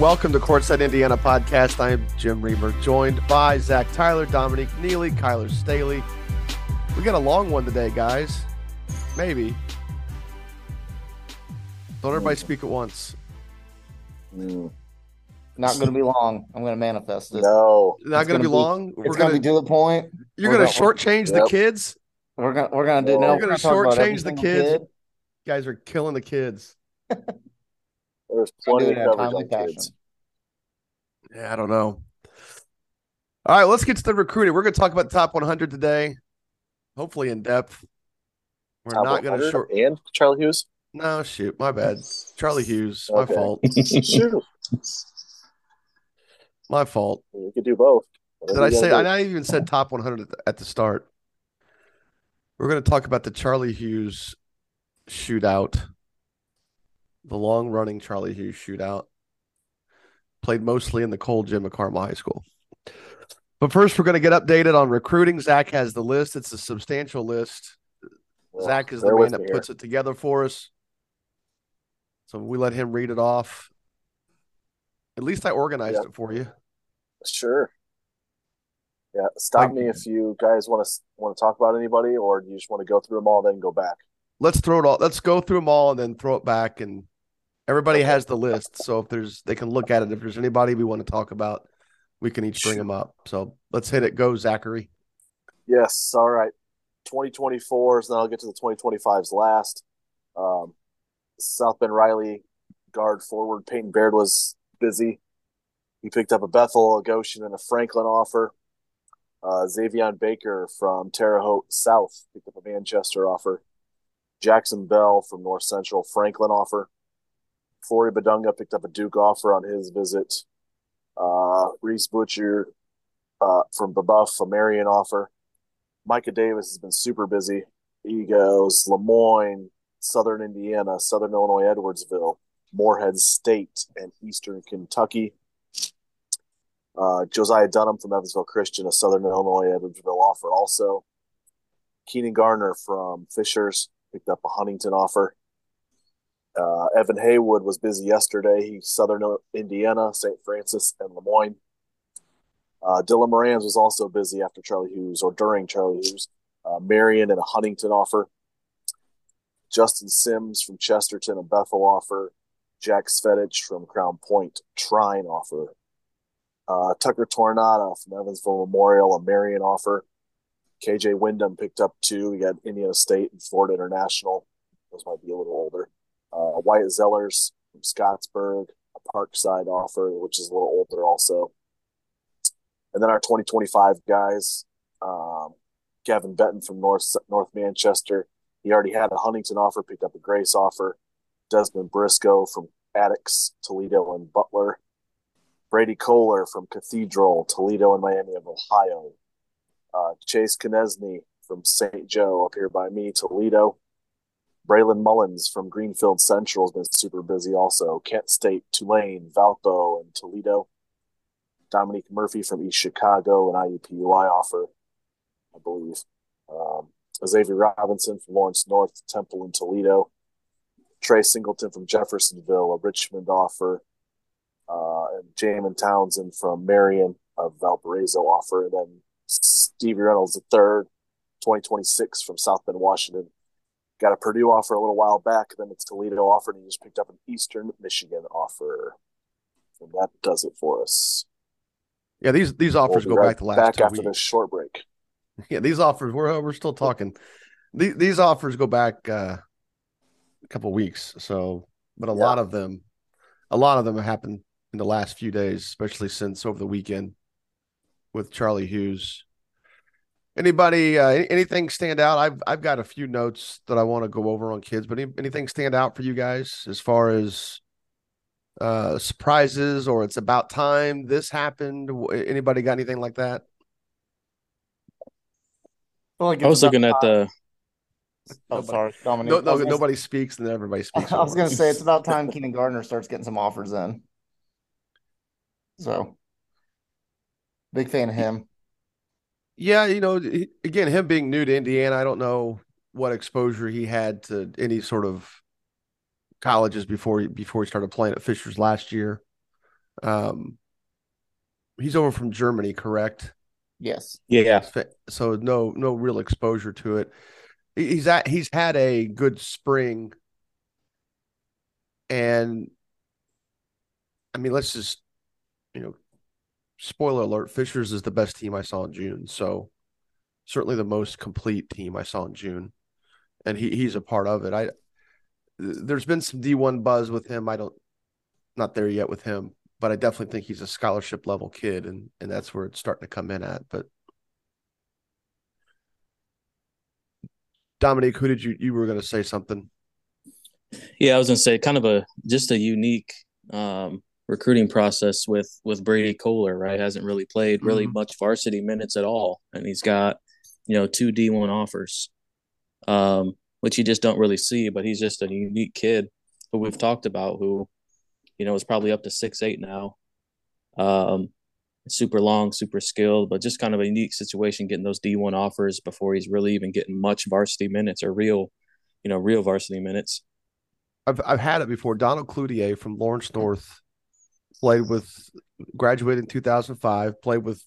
Welcome to Courtside Indiana podcast. I am Jim Reamer, joined by Zach Tyler, Dominique Neely, Kyler Staley. We got a long one today, guys. Maybe. Don't everybody speak at once. Mm. Not going to be long. I'm going to manifest this. No, Not going to be be- long. It's We're going gonna be to the point. you're going to gonna- shortchange the kids. We're going to we're going to do. You're No, gonna we're talk about shortchange the kids. kid. You guys are killing the kids. there's plenty of in a coverage on fashion. kids. Yeah, I don't know. All right, let's get to the recruiting. We're going to talk about the top 100 today, hopefully in depth. We're Top not going to short. and Charlie Hughes. No, shoot, my bad. Charlie Hughes, my fault. Shoot, My fault. we could do both. Did I say? I even said top 100 at the, at the start. We're going to talk about the Charlie Hughes shootout, the long running Charlie Hughes shootout. Played mostly in the cold gym at Carmel High School. But first, we're going to get updated on recruiting. Zach has the list. It's a substantial list. Zach is the man that puts it together for us. So we let him read it off. At least I organized Yep. it for you. Sure. Yeah, stop Like- me if you guys want to want to talk about anybody, or you just want to go through them all, then go back. let's throw it all let's go through them all and then throw it back and everybody has the list so if there's they can look at it if there's anybody we want to talk about we can each bring them up so let's hit it go zachary Yes. All right. 2024s. Then I'll get to the 2025s last. Um, South Bend Riley guard forward Peyton Baird was busy. He picked up a Bethel, a Goshen, and a Franklin offer. Uh, Xavion Baker from Terre Haute South picked up a Manchester offer. Jackson Bell from North Central Franklin offer. Flory Bidunga picked up a Duke offer on his visit. Uh, Reese Butcher uh, from Brebeuf, a Marion offer. Micah Davis has been super busy. He goes Le Moyne, Southern Indiana, Southern Illinois, Edwardsville, Morehead State, and Eastern Kentucky. Uh, Josiah Dunham from Evansville Christian, a Southern Illinois, Edwardsville offer also. Keenan Garner from Fishers picked up a Huntington offer. Uh, Evan Haywood was busy yesterday. He's Southern Indiana, St. Francis, and Le Moyne. Uh, Dylan Morans was also busy after Charlie Hughes or during Charlie Hughes. Uh, Marion and a Huntington offer. Justin Sims from Chesterton, and Bethel offer. Jack Svedich from Crown Point, Trine offer. Uh, Tucker Tornado from Evansville Memorial, a Marion offer. KJ Wyndham picked up two. We got Indiana State and Florida International. Those might be a little older. Uh, Wyatt Zellers from Scottsburg, a Parkside offer, which is a little older also. And then our 2025 guys, um, Gavin Benton from North North Manchester. He already had a Huntington offer, picked up a Grace offer. Desmond Briscoe from Addicts, Toledo, and Butler. Brady Kohler from Cathedral, Toledo, and Miami of Ohio. Uh, Chase Knesny from St. Joe up here by me, Toledo. Braylon Mullins from Greenfield Central has been super busy also. Kent State, Tulane, Valpo, and Toledo. Dominique Murphy from East Chicago, an IUPUI offer, I believe. Um, Xavier Robinson from Lawrence North, Temple, and Toledo. Trey Singleton from Jeffersonville, a Richmond offer. Uh, and Jamin Townsend from Marion, a Valparaiso offer. And then Stevie Reynolds III, 2026 from South Bend, Washington. Got a Purdue offer a little while back, then a Toledo offer, and he just picked up an Eastern Michigan offer. And that does it for us. yeah these these offers We'll go be back the last back after weeks this short break. yeah these offers we're we're still talking these, these offers go back uh, a couple weeks so but a Yeah. lot of them a lot of them have happened in the last few days especially since over the weekend with charlie hughes Anybody, uh, anything stand out? I've I've got a few notes that I want to go over on kids, but any, anything stand out for you guys as far as uh, surprises or it's about time this happened? Anybody got anything like that? I, I was looking at the. Oh, Nobody- sorry, Dominique. No, no, was gonna- nobody speaks, and then everybody speaks. I was going to say it's about time Keenan Gardner starts getting some offers in. So, big fan of him. Yeah, you know, again, him being new to Indiana, I don't know what exposure he had to any sort of colleges before he before he started playing at Fishers last year. Um, he's over from Germany, correct? Yes. Yeah, So no no real exposure to it. He's at he's had a good spring, and I mean, let's just you know, spoiler alert: Fishers is the best team I saw in June. So certainly the most complete team I saw in June, and he he's a part of it. I there's been some D1 buzz with him. I don't not there yet with him, but I definitely think he's a scholarship level kid, and and that's where it's starting to come in at. But Dominique, who did you you were going to say something? yeah. I was gonna say kind of a just a unique um, recruiting process with with Brady Kohler. Right, hasn't really played really Mhm. much varsity minutes at all, and he's got you know two D one offers, um, which you just don't really see. But he's just a unique kid who we've talked about, who you know is probably up to six eight now. Um, super long, super skilled, but just kind of a unique situation getting those D one offers before he's really even getting much varsity minutes or real, you know, real varsity minutes. I've I've had it before. Donald Cloutier from Lawrence North played with graduated in 2005. Played with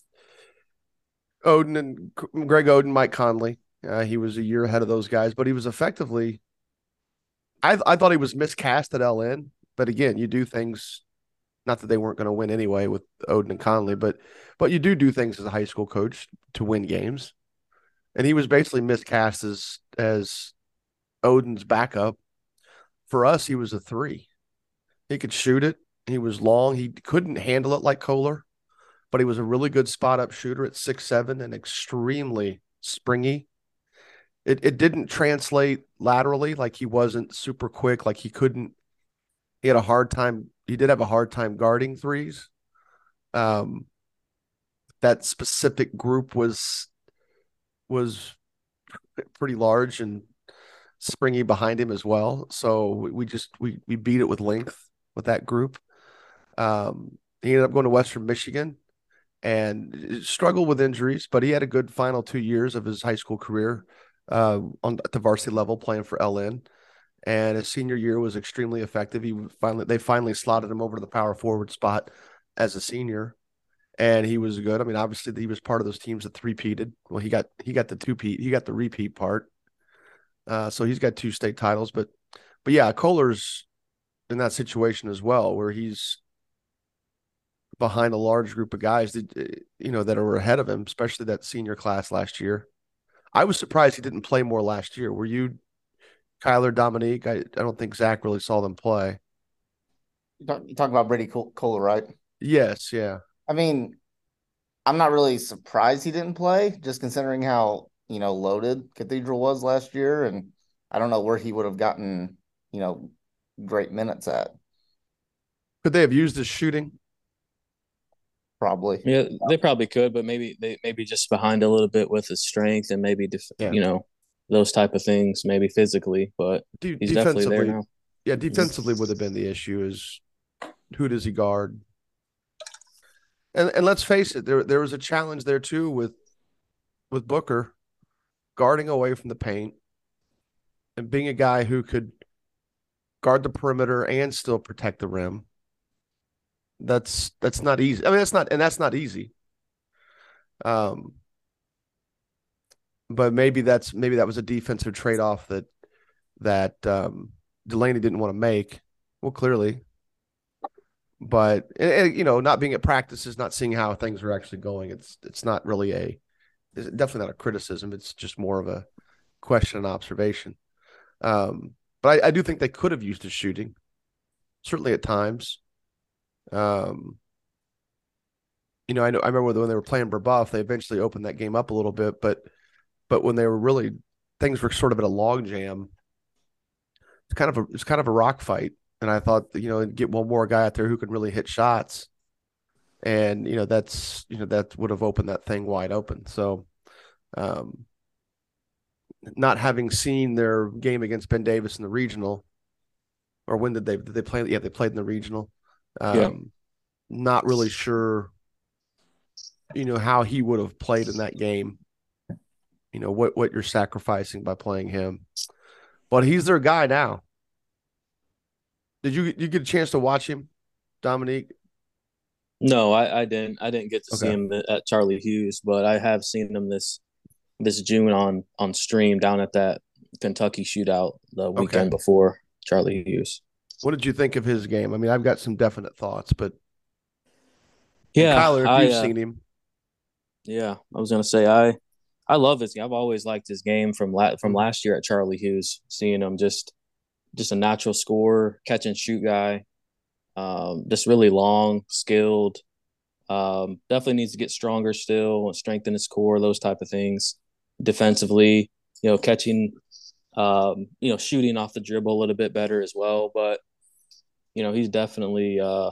Oden and Greg Oden, Mike Conley. Uh, he was a year ahead of those guys, but he was effectively. I I thought he was miscast at LN, but again, you do things. Not that they weren't going to win anyway with Oden and Conley, but but you do do things as a high school coach to win games, and he was basically miscast as as Oden's backup for us, he was a three. He could shoot it. He was long. He couldn't handle it like Kohler, but he was a really good spot up shooter at six seven and extremely springy. It it didn't translate laterally, like he wasn't super quick, like he couldn't. He had a hard time. He did have a hard time guarding threes. Um, that specific group was was pretty large and springy behind him as well. So we, just we we beat it with length with that group. Um, he ended up going to Western Michigan and struggled with injuries, but he had a good final two years of his high school career uh, on at the varsity level playing for LN. And his senior year was extremely effective. He finally they finally slotted him over to the power forward spot as a senior, and he was good. I mean, obviously he was part of those teams that three-peated. Well, he got he got the two-peat, he got the repeat part. Uh, so he's got two state titles, but but yeah, Kohler's in that situation as well, where he's behind a large group of guys that eh, you know that are ahead of him, especially that senior class last year. I was surprised he didn't play more last year. Were you, Kyler, Dominique? I, I don't think Zach really saw them play. You talk, you about Brady Col- Kohler, right? Yes, yeah. I mean, I'm not really surprised he didn't play, just considering how you know loaded Cathedral was last year, and I don't know where he would have gotten you know great minutes at. Could they have used his shooting? Probably. Yeah, they probably could, but maybe they maybe just behind a little bit with his strength and maybe def- Yeah. you know those type of things, maybe physically. But De- he's definitely there defensively, now. yeah, defensively would have been the issue. Is who does he guard? And and let's face it, there there was a challenge there too with with Booker guarding away from the paint and being a guy who could guard the perimeter and still protect the rim. That's that's not easy. I mean, that's not and that's not easy. Um, but maybe that's maybe that was a defensive trade off that that um, Delaney didn't want to make. Well, clearly, but and, and, you know, not being at practices, not seeing how things are actually going, it's it's not really a it's definitely not a criticism. It's just more of a question and observation. Um, but I, I do think they could have used his shooting, certainly at times. Um, you know, I know I remember when they were playing Brebeuf, they eventually opened that game up a little bit, but but when they were really things were sort of at a log jam, it's kind of a it's kind of a rock fight and I thought you know get one more guy out there who can really hit shots, and you know that's you know that would have opened that thing wide open. So, um, not having seen their game against Ben Davis in the regional, or when did they did they play? Yeah, they played in the regional. Um, Yeah. Not really sure, you know, how he would have played in that game. You know what what you're sacrificing by playing him, but he's their guy now. Did you you get a chance to watch him, Dominique? No, I, I didn't. I didn't get to see him at Charlie Hughes, but I have seen him this this June on on stream down at that Kentucky shootout the weekend before Charlie Hughes. What did you think of his game? I mean, I've got some definite thoughts, but Yeah, Kyler, if I, you've uh, seen him, Yeah, I was gonna say I I love his game. I've always liked his game from la- from last year at Charlie Hughes. Seeing him just just a natural scorer, catch and shoot guy. Um, just really long, skilled. Um, definitely needs to get stronger still, and strengthen his core, those type of things. Defensively, you know, catching, um, you know, shooting off the dribble a little bit better as well. But you know, he's definitely uh,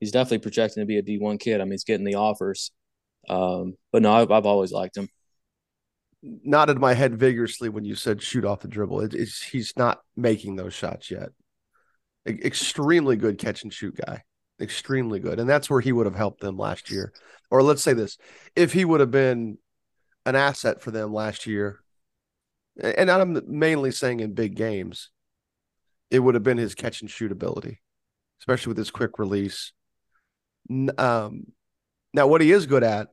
he's definitely projecting to be a D one kid. I mean, he's getting the offers. Um, but no, I've, I've always liked him. nodded my head vigorously when you said shoot off the dribble. It, it's he's not making those shots yet. E- extremely good catch and shoot guy. Extremely good. And that's where he would have helped them last year. Or let's say this if he would have been an asset for them last year, and I'm mainly saying in big games, it would have been his catch and shoot ability, especially with his quick release. Um, now, what he is good at,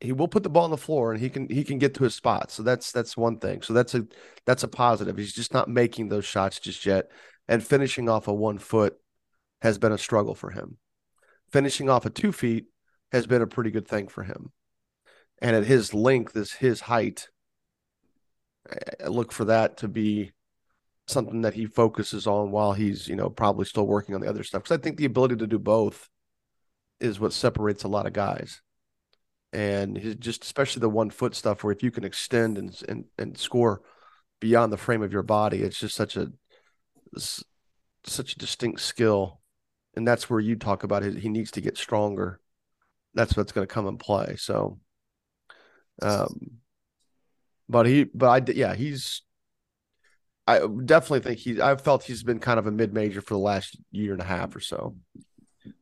he will put the ball on the floor and he can he can get to his spot. So that's that's one thing. So that's a that's a positive. He's just not making those shots just yet. And finishing off a one foot has been a struggle for him. Finishing off a two feet has been a pretty good thing for him. And at his length, is his height. I- look for that to be something that he focuses on while he's, you know, probably still working on the other stuff. Because I think the ability to do both is what separates a lot of guys. And his just especially the one foot stuff where if you can extend and and, and score beyond the frame of your body, it's just such a such a distinct skill. And that's where you talk about it. He needs to get stronger. That's what's going to come in play. So, um, but he, but i yeah, he's. I definitely think he. I've felt he's been kind of a mid major for the last year and a half or so.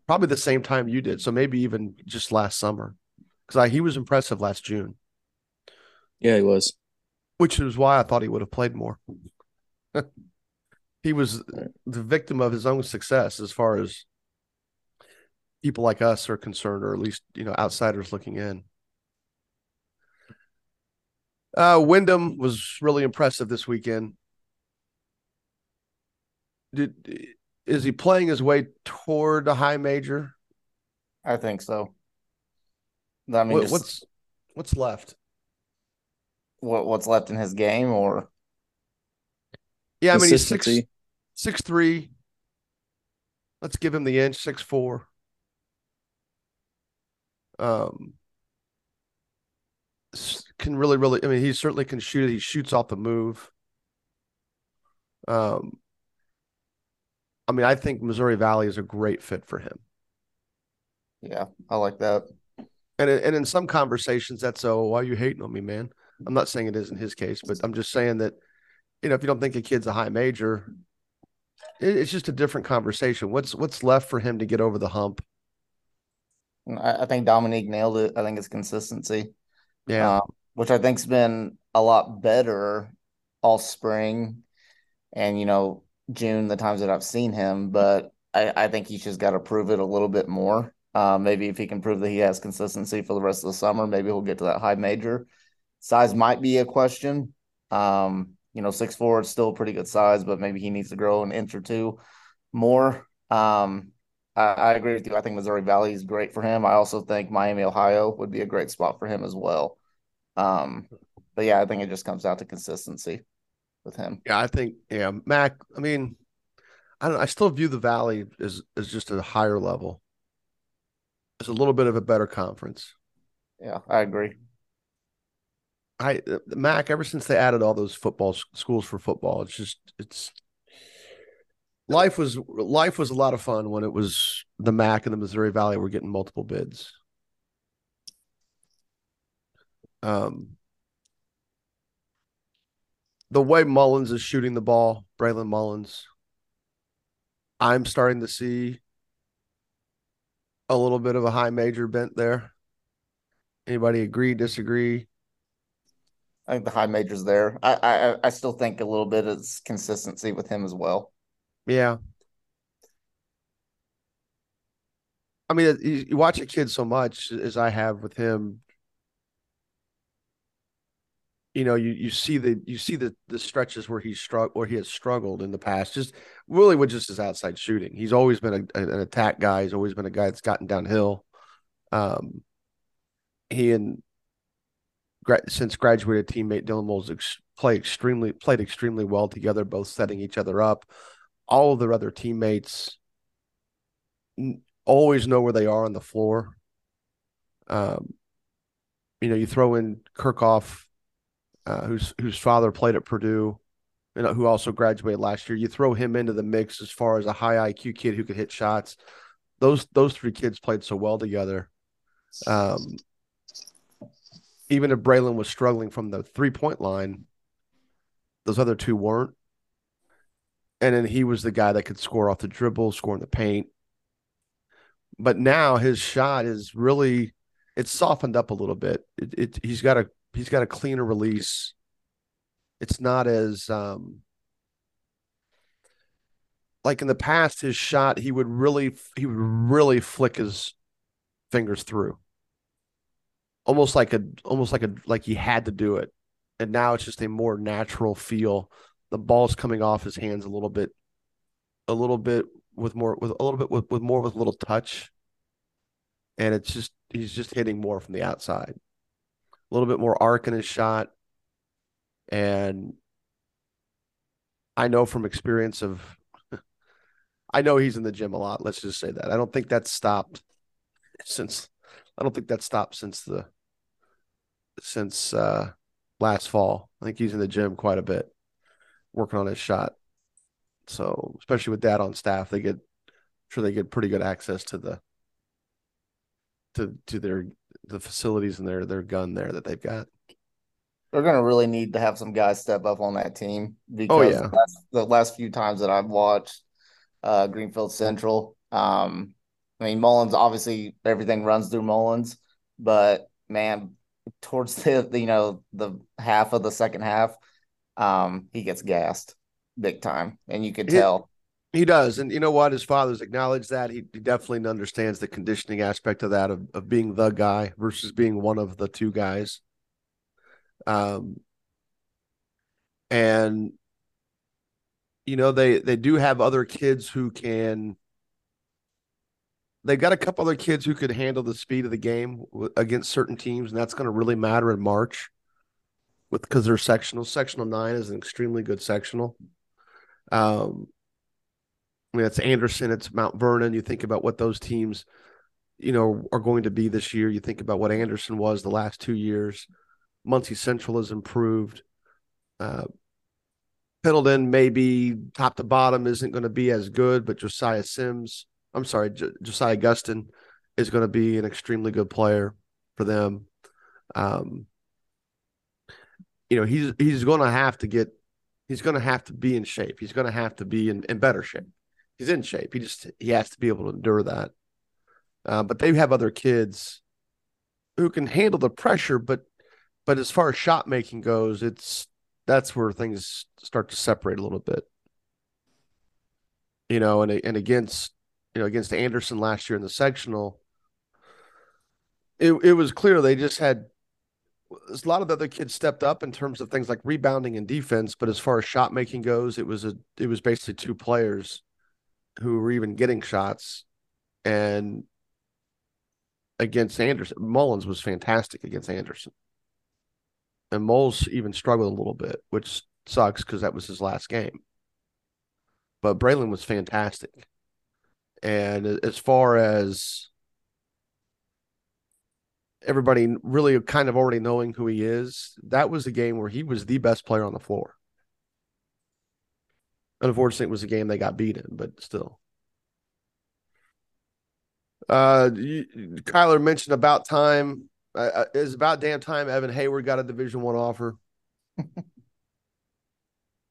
Probably the same time you did. So maybe even just last summer, because he was impressive last June, Yeah, he was. which is why I thought he would have played more. he was the victim of his own success as far as people like us are concerned, or at least you know outsiders looking in. Uh, Wyndham was really impressive this weekend. Did is he playing his way toward a high major? I think so. I mean, What, just what's what's left? what what's left in his game, or Yeah, I mean he's six Consistency. six three. Let's give him the inch six four. Um, can really really. I mean, he certainly can shoot it. He shoots off the move. Um, I mean, I think Missouri Valley is a great fit for him. yeah, I like that. And and in some conversations, that's oh, why are you hating on me, man? I'm not saying it is in his case, but I'm just saying that, you know, if you don't think a kid's a high major, it, it's just a different conversation. What's what's left for him to get over the hump? I, I think Dominique nailed it. I think it's consistency. Yeah, um, which I think's been a lot better all spring and you know June the times that I've seen him, but I, I think he's just got to prove it a little bit more. Uh, maybe if he can prove that he has consistency for the rest of the summer, maybe he'll get to that high major. Size might be a question. Um, you know, six four is still a pretty good size, but maybe he needs to grow an inch or two more. Um, I, I agree with you. I think Missouri Valley is great for him. I also think Miami, Ohio would be a great spot for him as well. Um, but yeah, I think it just comes down to consistency with him. yeah, I think yeah, Mac. I mean, I don't. I still view the Valley as as just a higher level. It's a little bit of a better conference. Yeah, I agree. I Mac ever since they added all those football schools for football, it's just it's life was life was a lot of fun when it was the Mac and the Missouri Valley were getting multiple bids. Um, the way Mullins is shooting the ball, Braylon Mullins, I'm starting to see a little bit of a high major bent there. Anybody agree, disagree? I think the high major's there. I, I I still think a little bit of consistency with him as well. Yeah. I mean, you, you watch a kid so much as I have with him. You know, you, you see the you see the the stretches where he's struck where he has struggled in the past, just really with just his outside shooting. He's always been a, an attack guy. He's always been a guy that's gotten downhill. Um, he and since graduated teammate Dylan Moles ex- play extremely played extremely well together, both setting each other up. All of their other teammates always know where they are on the floor. Um, you know, you throw in Kirchhoff, uh, whose whose father played at Purdue, you know, who also graduated last year. You throw him into the mix as far as a high IQ kid who could hit shots. Those those three kids played so well together. Um, even if Braylon was struggling from the three point line, those other two weren't. And then he was the guy that could score off the dribble, score in the paint. But now his shot is really it's softened up a little bit. It, it he's got a he's got a cleaner release. It's not as um like in the past his shot he would really he would really flick his fingers through. Almost like a almost like a like he had to do it. And now it's just a more natural feel. The ball's coming off his hands a little bit a little bit with more with a little bit with, with more with a little touch. And it's just he's just hitting more from the outside a little bit more arc in his shot and i know from experience of i know he's in the gym a lot let's just say that i don't think that's stopped since I don't think that stopped since the since uh last fall. I think he's in the gym quite a bit, working on his shot. So especially with dad on staff, they get I'm sure they get pretty good access to the to to their the facilities and their their gun there that they've got. They're gonna really need to have some guys step up on that team because oh, yeah. the, last, the last few times that I've watched uh, Greenfield Central, um, I mean, Mullins obviously everything runs through Mullins, but man, towards the you know the half of the second half, um, he gets gassed big time, and you could tell. He does, and you know what? His father's acknowledged that. He, he definitely understands the conditioning aspect of that of, of being the guy versus being one of the two guys. Um, and you know they they do have other kids who can they've got a couple other kids who could handle the speed of the game against certain teams, and that's going to really matter in March with because they're sectional. Sectional nine is an extremely good sectional. Um, I mean, it's Anderson, it's Mount Vernon. You think about what those teams, you know, are going to be this year. You think about what Anderson was the last two years. Muncie Central has improved. Uh, Pendleton maybe top to bottom isn't going to be as good, but Josiah Sims I'm sorry, J- Josiah Gustin is going to be an extremely good player for them. Um, you know, he's he's going to have to get, he's going to have to be in shape. He's going to have to be in, in better shape. He's in shape. He just he has to be able to endure that. Uh, but they have other kids who can handle the pressure, but but as far as shot making goes, it's that's where things start to separate a little bit. You know, and and against you know, against Anderson last year in the sectional, it it was clear they just had a lot of the other kids stepped up in terms of things like rebounding and defense, but as far as shot making goes, it was a it was basically two players who were even getting shots. And against Anderson, Mullins was fantastic against Anderson. And Moles even struggled a little bit, which sucks because that was his last game. But Braylon was fantastic. And as far as everybody really kind of already knowing who he is, that was the game where he was the best player on the floor. Unfortunately, it was a game they got beat in, but still. Uh, you, Kyler mentioned about time. Uh, uh it's about damn time. Evan Hayward got a Division One offer.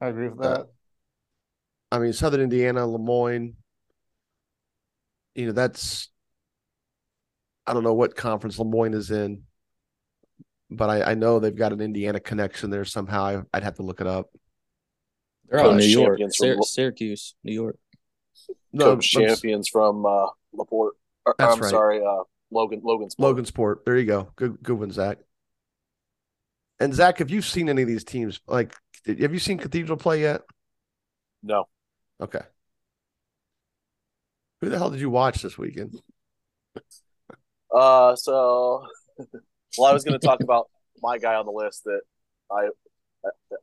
I agree with that. Uh, I mean, Southern Indiana, Le Moyne. You know, that's I don't know what conference Le Moyne is in, but I, I know they've got an Indiana connection there somehow. I, would have to look it up. They're out uh, New York, from, Syracuse, New York. No, champions from uh, Laporte. Or, I'm right. sorry, uh, Logan. Logansport. Logansport. There you go. Good, good one, Zach. And Zach, have you seen any of these teams? Like, have you seen Cathedral play yet? No. Okay. Who the hell did you watch this weekend? Uh, so, well, I was going to talk about my guy on the list that I,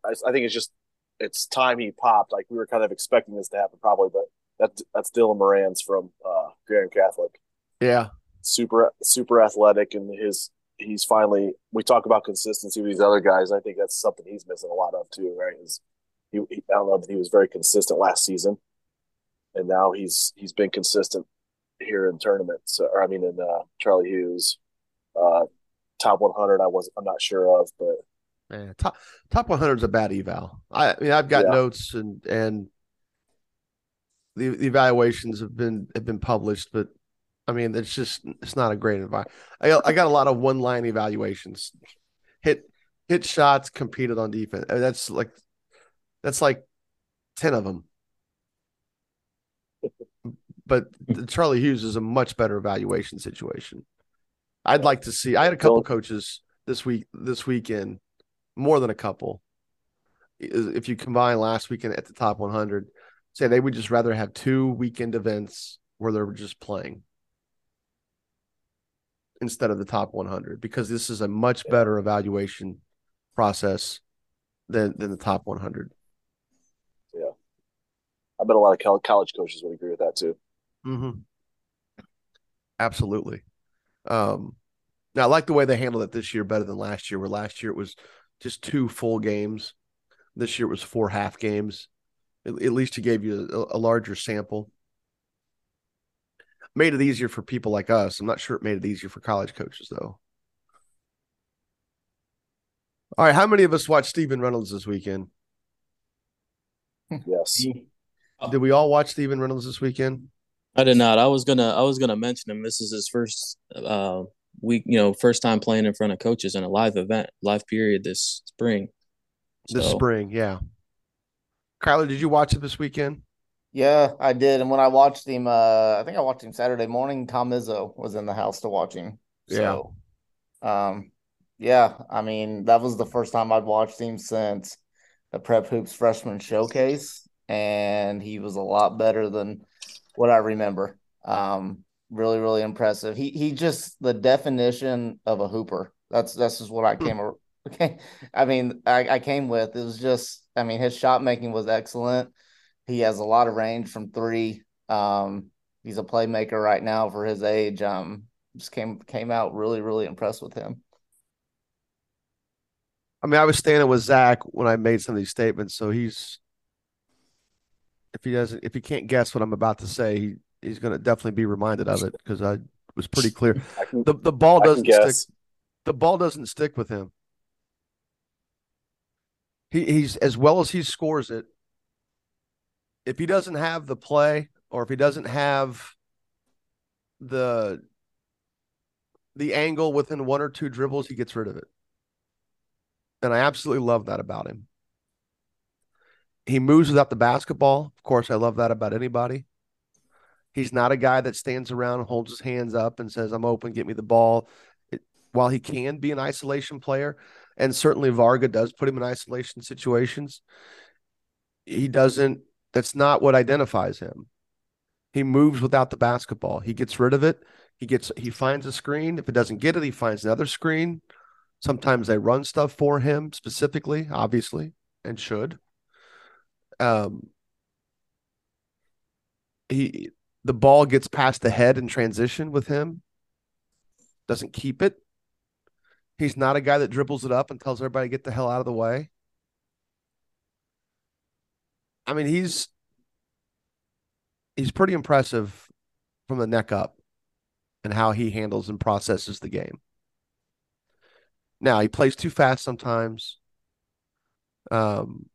I, I think it's just it's time he popped. Like we were kind of expecting this to happen, probably, but that's that's Dylan Moran's from uh, Guerin Catholic. Yeah, super super athletic, and his he's finally. We talk about consistency with these other guys. I think that's something he's missing a lot of too. Right? Is he, he, I don't know that he was very consistent last season, and now he's he's been consistent here in tournaments. Or I mean, in uh, Charlie Hughes, uh, top 100. I was I'm not sure of, but Man, top top 100 is a bad eval. I, I mean, I've got yeah. notes and and the, the evaluations have been have been published, but I mean, it's just it's not a great environment. I I got a lot of one line evaluations. Hit hit shots, competed on defense. I mean, that's like that's like ten of them. But hmm. Charlie Hughes is a much better evaluation situation. I'd like to see. I had a couple coaches this week this weekend more than a couple. If you combine last weekend at the top 100, say they would just rather have two weekend events where they're just playing instead of the top 100 because this is a much better evaluation process than than the top 100. Yeah, I bet a lot of college coaches would agree with that too. Mm-hmm. Absolutely. Um, now I like the way they handled it this year better than last year. Where last year it was just two full games. This year it was four half games. At, at least he gave you a, a, larger sample. Made it easier for people like us. I'm not sure it made it easier for college coaches though. All right, how many of us watched Steven Reynolds this weekend? Yes. Did we all watch Steven Reynolds this weekend? I did not. I was gonna. I was gonna mention him. This is his first uh, week, you know, first time playing in front of coaches in a live event, live period this spring. This spring, yeah. Kyler, did you watch it this weekend? Yeah, I did. And when I watched him, uh, I think I watched him Saturday morning. Tom Izzo was in the house to watch him. So, yeah. um, yeah, I mean, that was the first time I'd watched him since the Prep Hoops freshman showcase, and he was a lot better than what I remember. Um, really really impressive. He he just the definition of a hooper. That's that's just what I hmm. came. Okay, I mean I, I came with. It was just I mean his shot making was excellent. He has a lot of range from three. Um, he's a playmaker right now for his age. Um, just came came out really really impressed with him. I mean, I was standing with Zach when I made some of these statements, so he's if he doesn't if he can't guess what I'm about to say, he he's going to definitely be reminded of it because I was pretty clear. Can, the the ball doesn't stick. The ball doesn't stick with him. He he's as well as he scores it. If he doesn't have the play, or if he doesn't have the the angle within one or two dribbles, he gets rid of it. And I absolutely love that about him. He moves without the basketball. Of course, I love that about anybody. He's not a guy that stands around, and holds his hands up, and says, I'm open, get me the ball. It, while he can be an isolation player, and certainly Varga does put him in isolation situations, he doesn't, that's not what identifies him. He moves without the basketball. He gets rid of it. He gets he finds a screen. If it doesn't get it, he finds another screen. Sometimes they run stuff for him specifically, obviously, and should. Um, he the ball gets past the head in transition with him, doesn't keep it. He's not a guy that dribbles it up and tells everybody get the hell out of the way. I mean, he's he's pretty impressive from the neck up and how he handles and processes the game. Now he plays too fast sometimes. Um,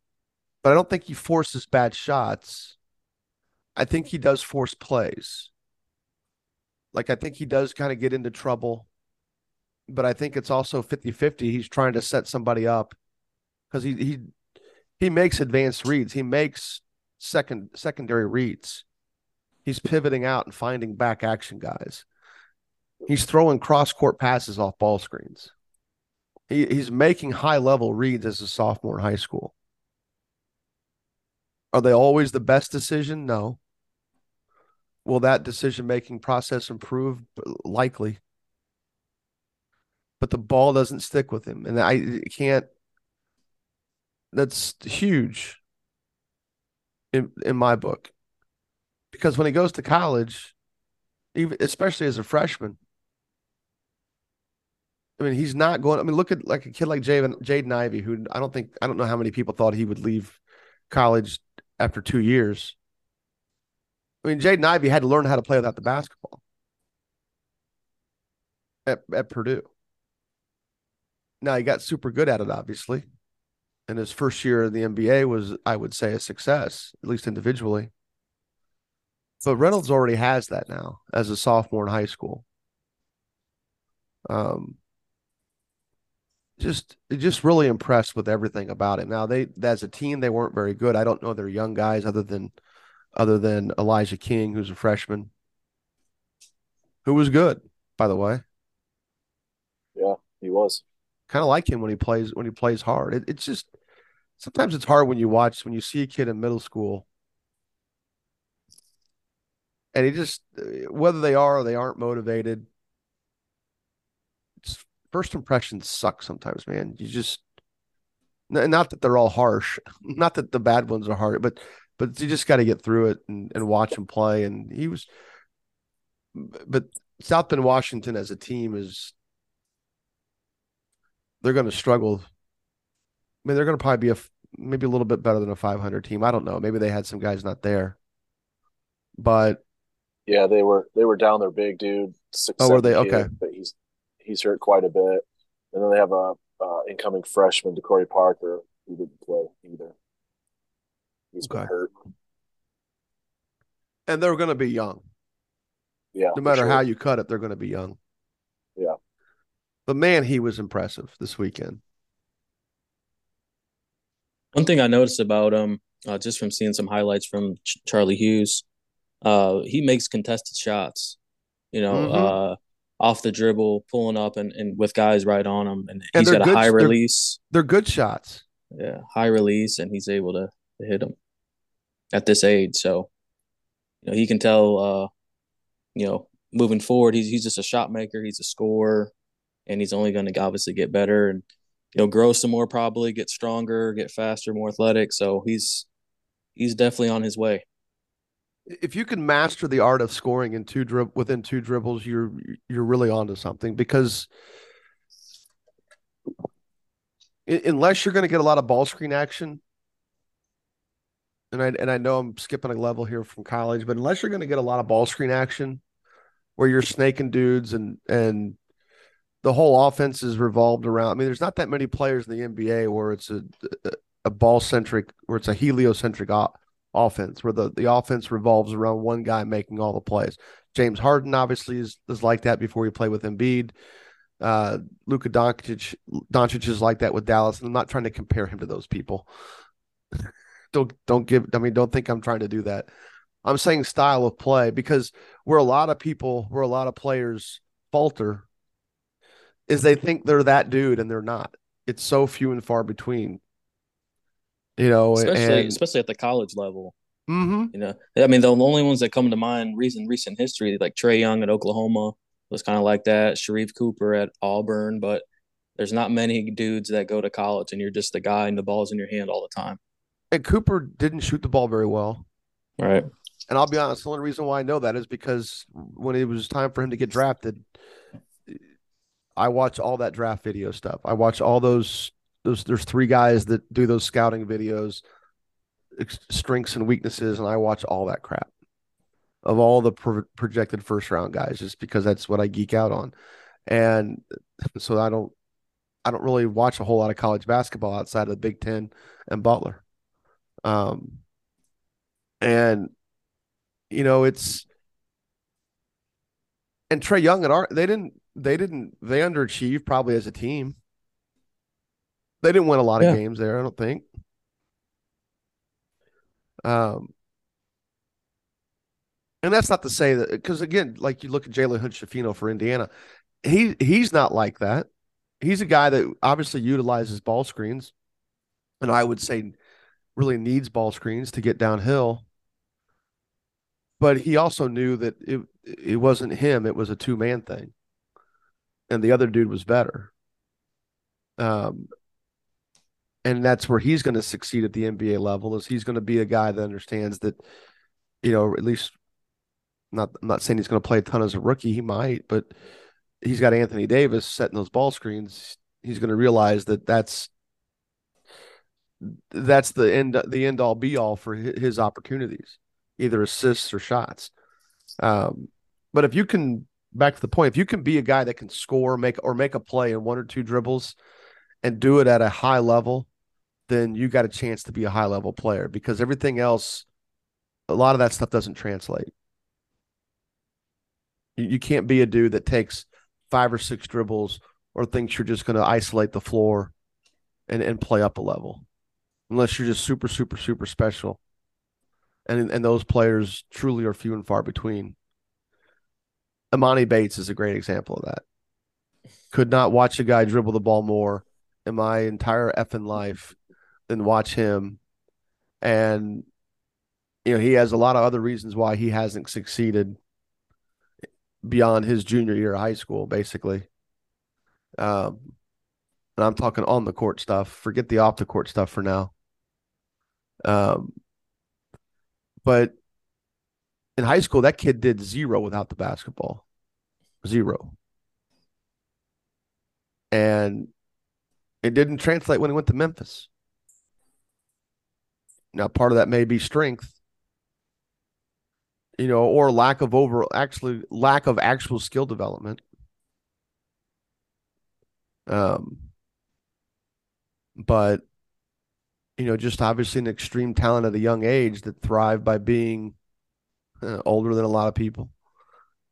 but I don't think he forces bad shots. I think he does force plays. Like I think he does kind of get into trouble, but I think it's also 50-50. He's trying to set somebody up because he he he makes advanced reads. He makes second secondary reads. He's pivoting out and finding back action guys. He's throwing cross court passes off ball screens. He, he's making high level reads as a sophomore in high school. Are they always the best decision? No. Will that decision making process improve? Likely. But the ball doesn't stick with him. And I can't, that's huge in, in my book. Because when he goes to college, even especially as a freshman, I mean, he's not going. I mean, look at like a kid like Jaden, Jaden Ivey, who I don't think I don't know how many people thought he would leave college after two years. I mean, Jaden Ivey had to learn how to play without the basketball at, at Purdue. Now he got super good at it, obviously. And his first year in the NBA was, I would say, a success, at least individually. But Reynolds already has that now as a sophomore in high school. Um, just just really impressed with everything about him. Now they as a team they weren't very good. I don't know their young guys other than other than Elijah King, who's a freshman, who was good, by the way. Yeah, he was. Kind of like him when he plays when he plays hard. It, it's just sometimes it's hard when you watch when you see a kid in middle school and he just whether they are or they aren't motivated first impressions suck sometimes, man. You just not that they're all harsh, not that the bad ones are hard, but but you just got to get through it and, and watch him play. And he was, but South Bend Washington as a team is they're going to struggle. I mean, they're going to probably be a maybe a little bit better than a 500 team. I don't know. Maybe they had some guys not there, but yeah, they were they were down their big dude. Six, oh, were they okay? But he's he's hurt quite a bit. And then they have a uh, incoming freshman, DeCorey Parker, who didn't play either. He's okay. been hurt. And they're going to be young. Yeah. No matter sure. how you cut it, they're going to be young. Yeah. But man, he was impressive this weekend. One thing I noticed about him, uh, just from seeing some highlights from Ch- Charlie Hughes, uh, he makes contested shots. You know, mm-hmm. uh, off the dribble, pulling up and, and with guys right on him. And, and he's got a high release. They're, they're, good shots. Yeah, high release, and he's able to, to hit them at this age. So, you know, he can tell, uh, you know, moving forward, he's he's just a shot maker. He's a scorer, and he's only going to obviously get better and you know grow some more, probably get stronger, get faster, more athletic. So he's he's definitely on his way if you can master the art of scoring in two drib- within two dribbles, you're you're really onto something because unless you're going to get a lot of ball screen action, and I and I know I'm skipping a level here from college, but unless you're going to get a lot of ball screen action, where you're snaking dudes and and the whole offense is revolved around. I mean, there's not that many players in the NBA where it's a a ball centric, where it's a heliocentric offense where the, the offense revolves around one guy making all the plays. James Harden obviously is, is like that before he played with Embiid. Uh, Luka Doncic, Doncic is like that with Dallas, and I'm not trying to compare him to those people. don't don't give. I mean, don't think I'm trying to do that. I'm saying style of play because where a lot of people, where a lot of players falter, is they think they're that dude and they're not. It's so few and far between you know, especially and, especially at the college level. Mm-hmm. You know, I mean, the only ones that come to mind recent recent history, like Trae Young at Oklahoma, was kind of like that. Sharife Cooper at Auburn, but there's not many dudes that go to college and you're just the guy and the ball's in your hand all the time. And Cooper didn't shoot the ball very well. Right. And I'll be honest, the only reason why I know that is because when it was time for him to get drafted, I watched all that draft video stuff. I watched all those those there's three guys that do those scouting videos, strengths and weaknesses, and I watch all that crap. of all the pro- projected first round guys, just because that's what I geek out on, and so I don't I don't really watch a whole lot of college basketball outside of the Big Ten and Butler. Um, and you know it's and Trae Young and Art they didn't they didn't they underachieved probably as a team. They didn't win a lot of games there, I don't think. Um, and that's not to say that because again, like you look at Jalen Hood Schifino for Indiana, he he's not like that. He's a guy that obviously utilizes ball screens, and I would say really needs ball screens to get downhill. But he also knew that it it wasn't him; it was a two man thing, and the other dude was better. Um, and that's where he's going to succeed at the NBA level. Is he's going to be a guy that understands that, you know, at least not I'm not saying he's going to play a ton as a rookie. He might, but he's got Anthony Davis setting those ball screens. He's going to realize that that's that's the end the end all be all for his opportunities, either assists or shots. Um, but if you can back to the point, if you can be a guy that can score, make or make a play in one or two dribbles, and do it at a high level, then you got a chance to be a high level player because everything else, a lot of that stuff doesn't translate. You, you can't be a dude that takes five or six dribbles or thinks you're just going to isolate the floor and, and play up a level unless you're just super, super, super special. And, and those players truly are few and far between. Emoni Bates is a great example of that. Could not watch a guy dribble the ball more in my entire effing life than watch him. And, you know, he has a lot of other reasons why he hasn't succeeded beyond his junior year of high school, basically. Um, and I'm talking on the court stuff. Forget the off the court stuff for now. Um, but in high school, that kid did zero without the basketball, zero, and it didn't translate when he went to Memphis. Now, part of that may be strength, you know, or lack of over actually lack of actual skill development. Um, but you know, just obviously an extreme talent at a young age that thrive by being uh, older than a lot of people,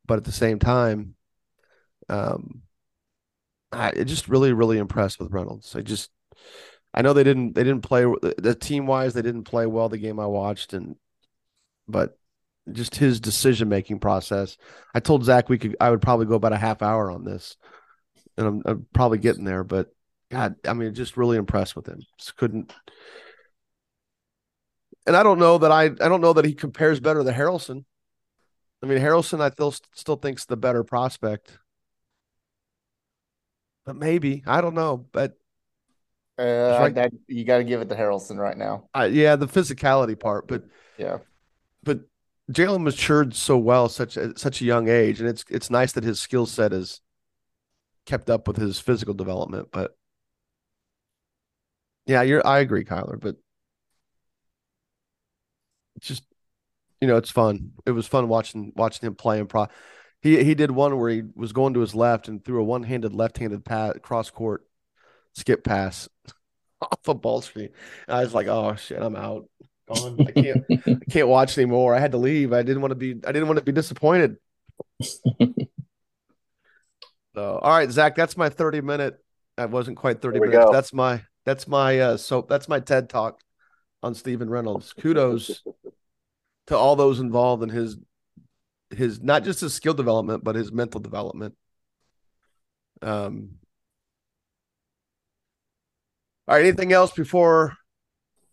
but at the same time, um, I just really, really impressed with Reynolds. I just, I know they didn't, they didn't play the, the team wise, they didn't play well the game I watched, and but just his decision making process. I told Zach we could, I would probably go about a half hour on this, and I'm, I'm probably getting there, but God, I mean, just really impressed with him. Just couldn't. And I don't know that I I don't know that he compares better to Harrelson. I mean, Harrelson, I still still thinks the better prospect, but maybe I don't know. But Uh, I- I- you got to give it to Harrelson right now. I, yeah, the physicality part, but Yeah. but Jalen matured so well such at such a young age, and it's it's nice that his skill set is kept up with his physical development. But yeah, you're I agree, Kyler, but it's just you know, it's fun. It was fun watching watching him play and pro. He he did one where he was going to his left and threw a one handed left handed pass cross court skip pass off a ball screen. And I was like, oh shit, I'm out. Gone. I can't I can't watch anymore. I had to leave. I didn't want to be I didn't want to be disappointed. So all right, Zach, that's my 30 minute. That wasn't quite 30 minutes. go. That's my that's my uh so that's my TED talk on Stephen Reynolds. Kudos to all those involved in his his not just his skill development, but his mental development. Um all right, anything else before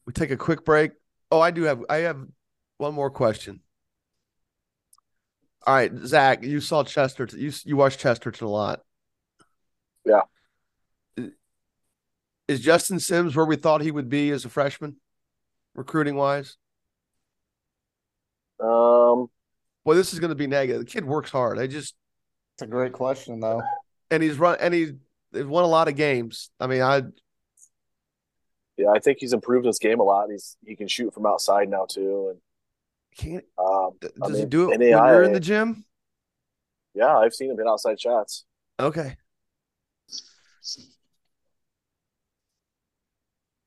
we take a quick break? Oh, I do have I have one more question. All right, Zach, you saw Chesterton. You you watched Chesterton a lot. Yeah. Is Justin Sims where we thought he would be as a freshman, recruiting wise? Um, Boy, this is going to be negative. The kid works hard. I just It's a great question, though. and he's run and he's they've won a lot of games. I mean, I yeah, I think he's improved his game a lot. He's he can shoot from outside now too, and Can't Um, does I he do it when you're in the gym? yeah, I've seen him hit outside shots. Okay.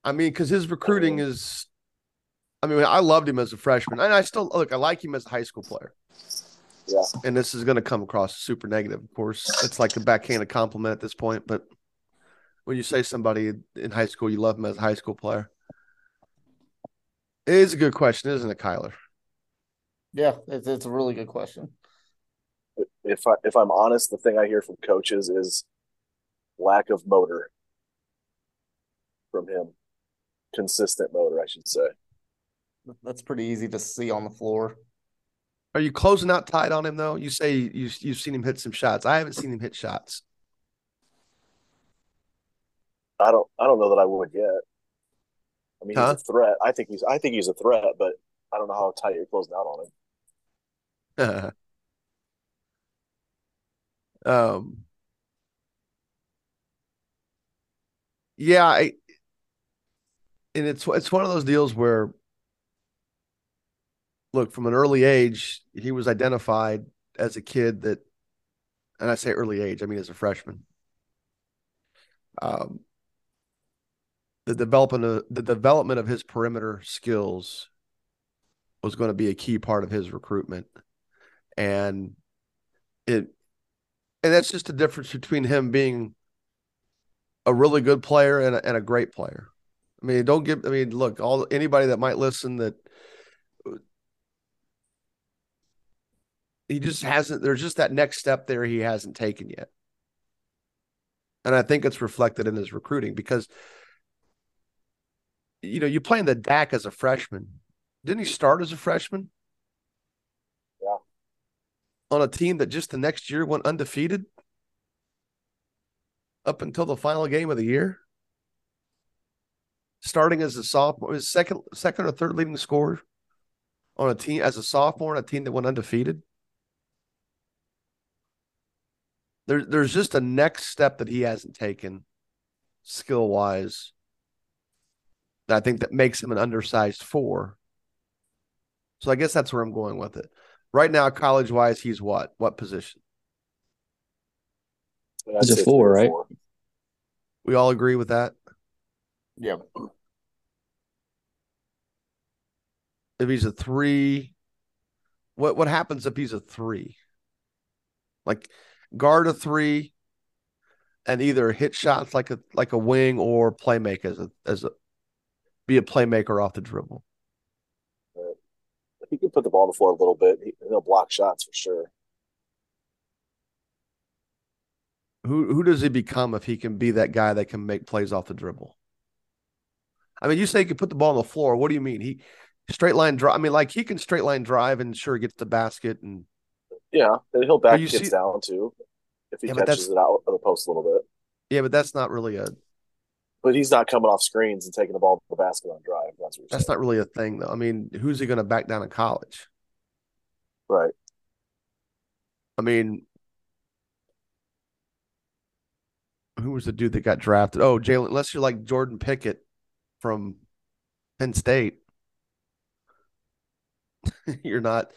I mean, because his recruiting is, I mean, I loved him as a freshman, and I still look. I like him as a high school player. Yeah. And this is going to come across super negative. Of course, it's like the backhand of a backhanded compliment at this point. But when you say somebody in high school you love him as a high school player, it is a good question, isn't it, Kyler? Yeah, it's it's a really good question. If I if I'm honest, the thing I hear from coaches is lack of motor from him. Consistent motor, I should say. That's pretty easy to see on the floor. Are you closing out tight on him though? You say you you've seen him hit some shots. I haven't seen him hit shots. I don't I don't know that I would yet. I mean, Huh? he's a threat. I think he's I think he's a threat, but I don't know how tight you're closing out on him. um yeah I, and it's it's one of those deals where look from an early age he was identified as a kid that and i say early age i mean as a freshman um the development of the development of his perimeter skills was going to be a key part of his recruitment and it and that's just the difference between him being a really good player and a, and a great player. I mean, don't give. I mean, look, all anybody that might listen that he just hasn't. There's just that next step there he hasn't taken yet, and I think it's reflected in his recruiting because you know you play in the DAC as a freshman. Didn't he start as a freshman? Yeah. On a team that just the next year went undefeated up until the final game of the year. Starting as a sophomore, his second second or third leading scorer on a team as a sophomore on a team that went undefeated. There, there's just a next step that he hasn't taken skill wise that I think that makes him an undersized four. So I guess that's where I'm going with it. Right now, college wise, he's what? What position? And He's a four, right? four. We all agree with that. Yeah. If he's a three, what what happens if he's a three? Like guard a three, and either hit shots like a like a wing or play make as a as a be a playmaker off the dribble. If he can put the ball on the floor a little bit, he, he'll block shots for sure. Who who does he become if he can be that guy that can make plays off the dribble? I mean, you say he can put the ball on the floor. What do you mean? He straight line drive. I mean, like he can straight line drive and sure gets the basket and Yeah, and he'll back kids see- down too if he Yeah, catches it out of the post a little bit. yeah, but that's not really a But he's not coming off screens and taking the ball to the basket on drive. That's what that's saying. not really a thing though. I mean, who's he going to back down in college? right. I mean, who was the dude that got drafted? Oh, Jalen. Unless you're like Jordan Pickett from Penn State, you're not.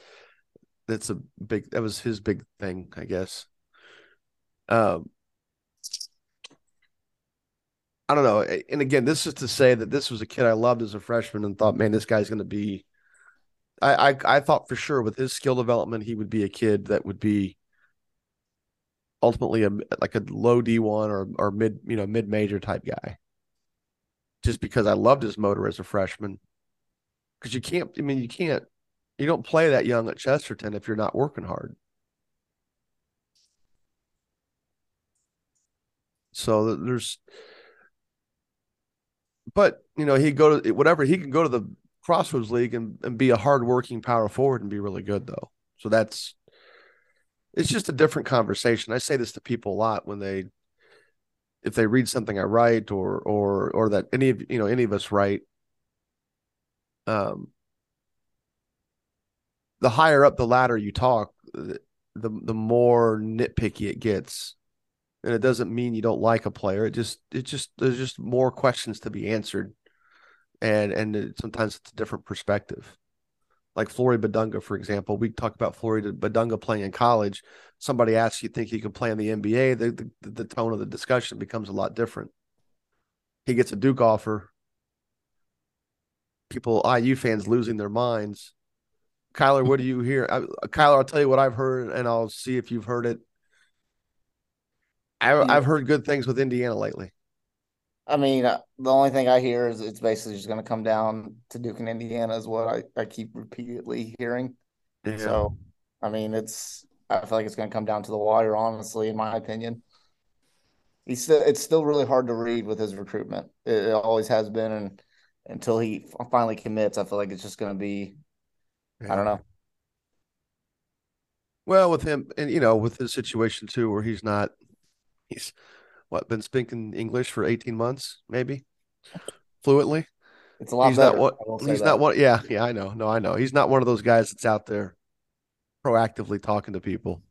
That's a big. That was his big thing, I guess. Um, I don't know. And again, this is to say that this was a kid I loved as a freshman and thought, man, this guy's going to be. I, I I thought for sure with his skill development, he would be a kid that would be ultimately a like a low D one or or mid you know mid major type guy. Just because I loved his motor as a freshman, because you can't. I mean, you can't. You don't play that young at Chesterton if you're not working hard. So there's, but you know, he go to whatever he can go to the Crossroads League and, and be a hardworking power forward and be really good though. So that's it's just a different conversation. I say this to people a lot when they if they read something I write or or or that any of you know any of us write. Um, the higher up the ladder you talk, the the more nitpicky it gets, and it doesn't mean you don't like a player. It just it just there's just more questions to be answered, and and it, sometimes it's a different perspective. Like Flory Bidunga, for example. We talk about Flory Bidunga playing in college. Somebody asks you think he can play in the NBA, the, the, the tone of the discussion becomes a lot different. He gets a Duke offer. People, IU fans losing their minds. Kyler, what do you hear? I, Kyler, I'll tell you what I've heard, and I'll see if you've heard it. I, I've heard good things with Indiana lately. I mean, uh, the only thing I hear is it's basically just going to come down to Duke and Indiana, is what I, I keep repeatedly hearing. Yeah. So, I mean, it's I feel like it's going to come down to the wire, honestly, in my opinion. He's still, it's still really hard to read with his recruitment. It, it always has been, and until he finally commits, I feel like it's just going to be, I don't know. Well, with him, and you know, with his situation too, where he's not, he's what been speaking English for eighteen months, maybe fluently. It's a lot he's better. Not one, he's that. not one. Yeah, yeah, I know. No, I know. He's not one of those guys that's out there proactively talking to people.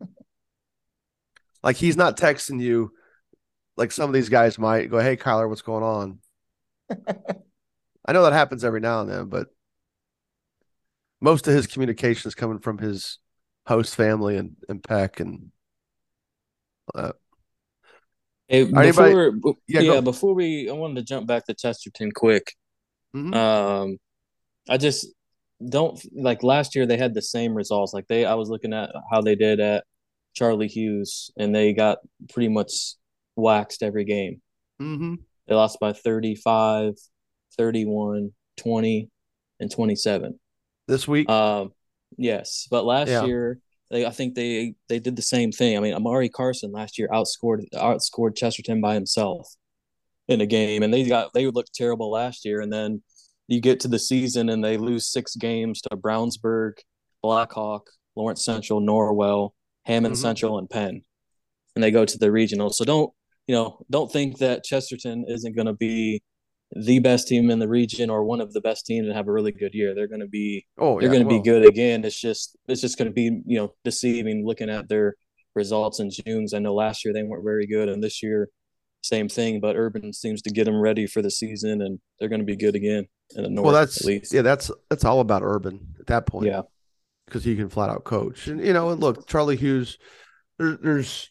like he's not texting you like some of these guys might go, Hey Kyler, what's going on? I know that happens every now and then, but most of his communication is coming from his host family and, and Peck and uh, Hey, before, anybody, yeah, yeah before we, I wanted to jump back to Chesterton quick. Mm-hmm. Um, I just don't like last year they had the same results. Like they, I was looking at how they did at Charlie Hughes, and they got pretty much waxed every game. Mm-hmm. They lost by 35, 31, 20, and 27. This week? Um, yes. But last yeah. year, they, I think they they did the same thing. I mean, Amari Carson last year outscored outscored Chesterton by himself in a game, and they got they looked terrible last year, and then you get to the season and they lose six games to Brownsburg, Blackhawk, Lawrence Central, Norwell, Hammond mm-hmm. Central, and Penn, and they go to the regional. So don't you know? Don't think that Chesterton isn't going to be the best team in the region or one of the best teams and have a really good year. They're going to be oh they're yeah, going to well. be good again. It's just it's just going to be you know deceiving looking at their results in June's. I know last year they weren't very good, and this year same thing. But Urban seems to get them ready for the season, and they're going to be good again in the north. Well, that's at least. yeah, that's that's all about Urban at that point. Yeah, because he can flat out coach, and you know, and look, Charlie Hughes. There, there's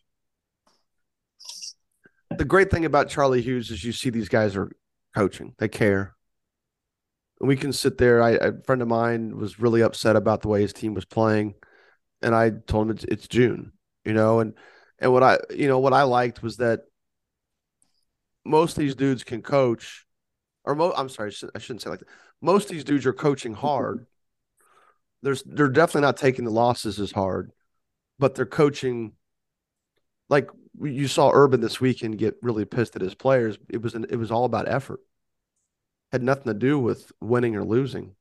the great thing about Charlie Hughes is you see these guys are coaching; they care. And we can sit there. I, a friend of mine was really upset about the way his team was playing, and I told him it's, it's June, you know, and and what I you know what I liked was that most of these dudes can coach, or mo- I'm sorry, I shouldn't say like that. Most of these dudes are coaching hard. There's they're definitely not taking the losses as hard, but they're coaching. Like you saw Urban this weekend get really pissed at his players. It was an, it was all about effort. Had nothing to do with winning or losing.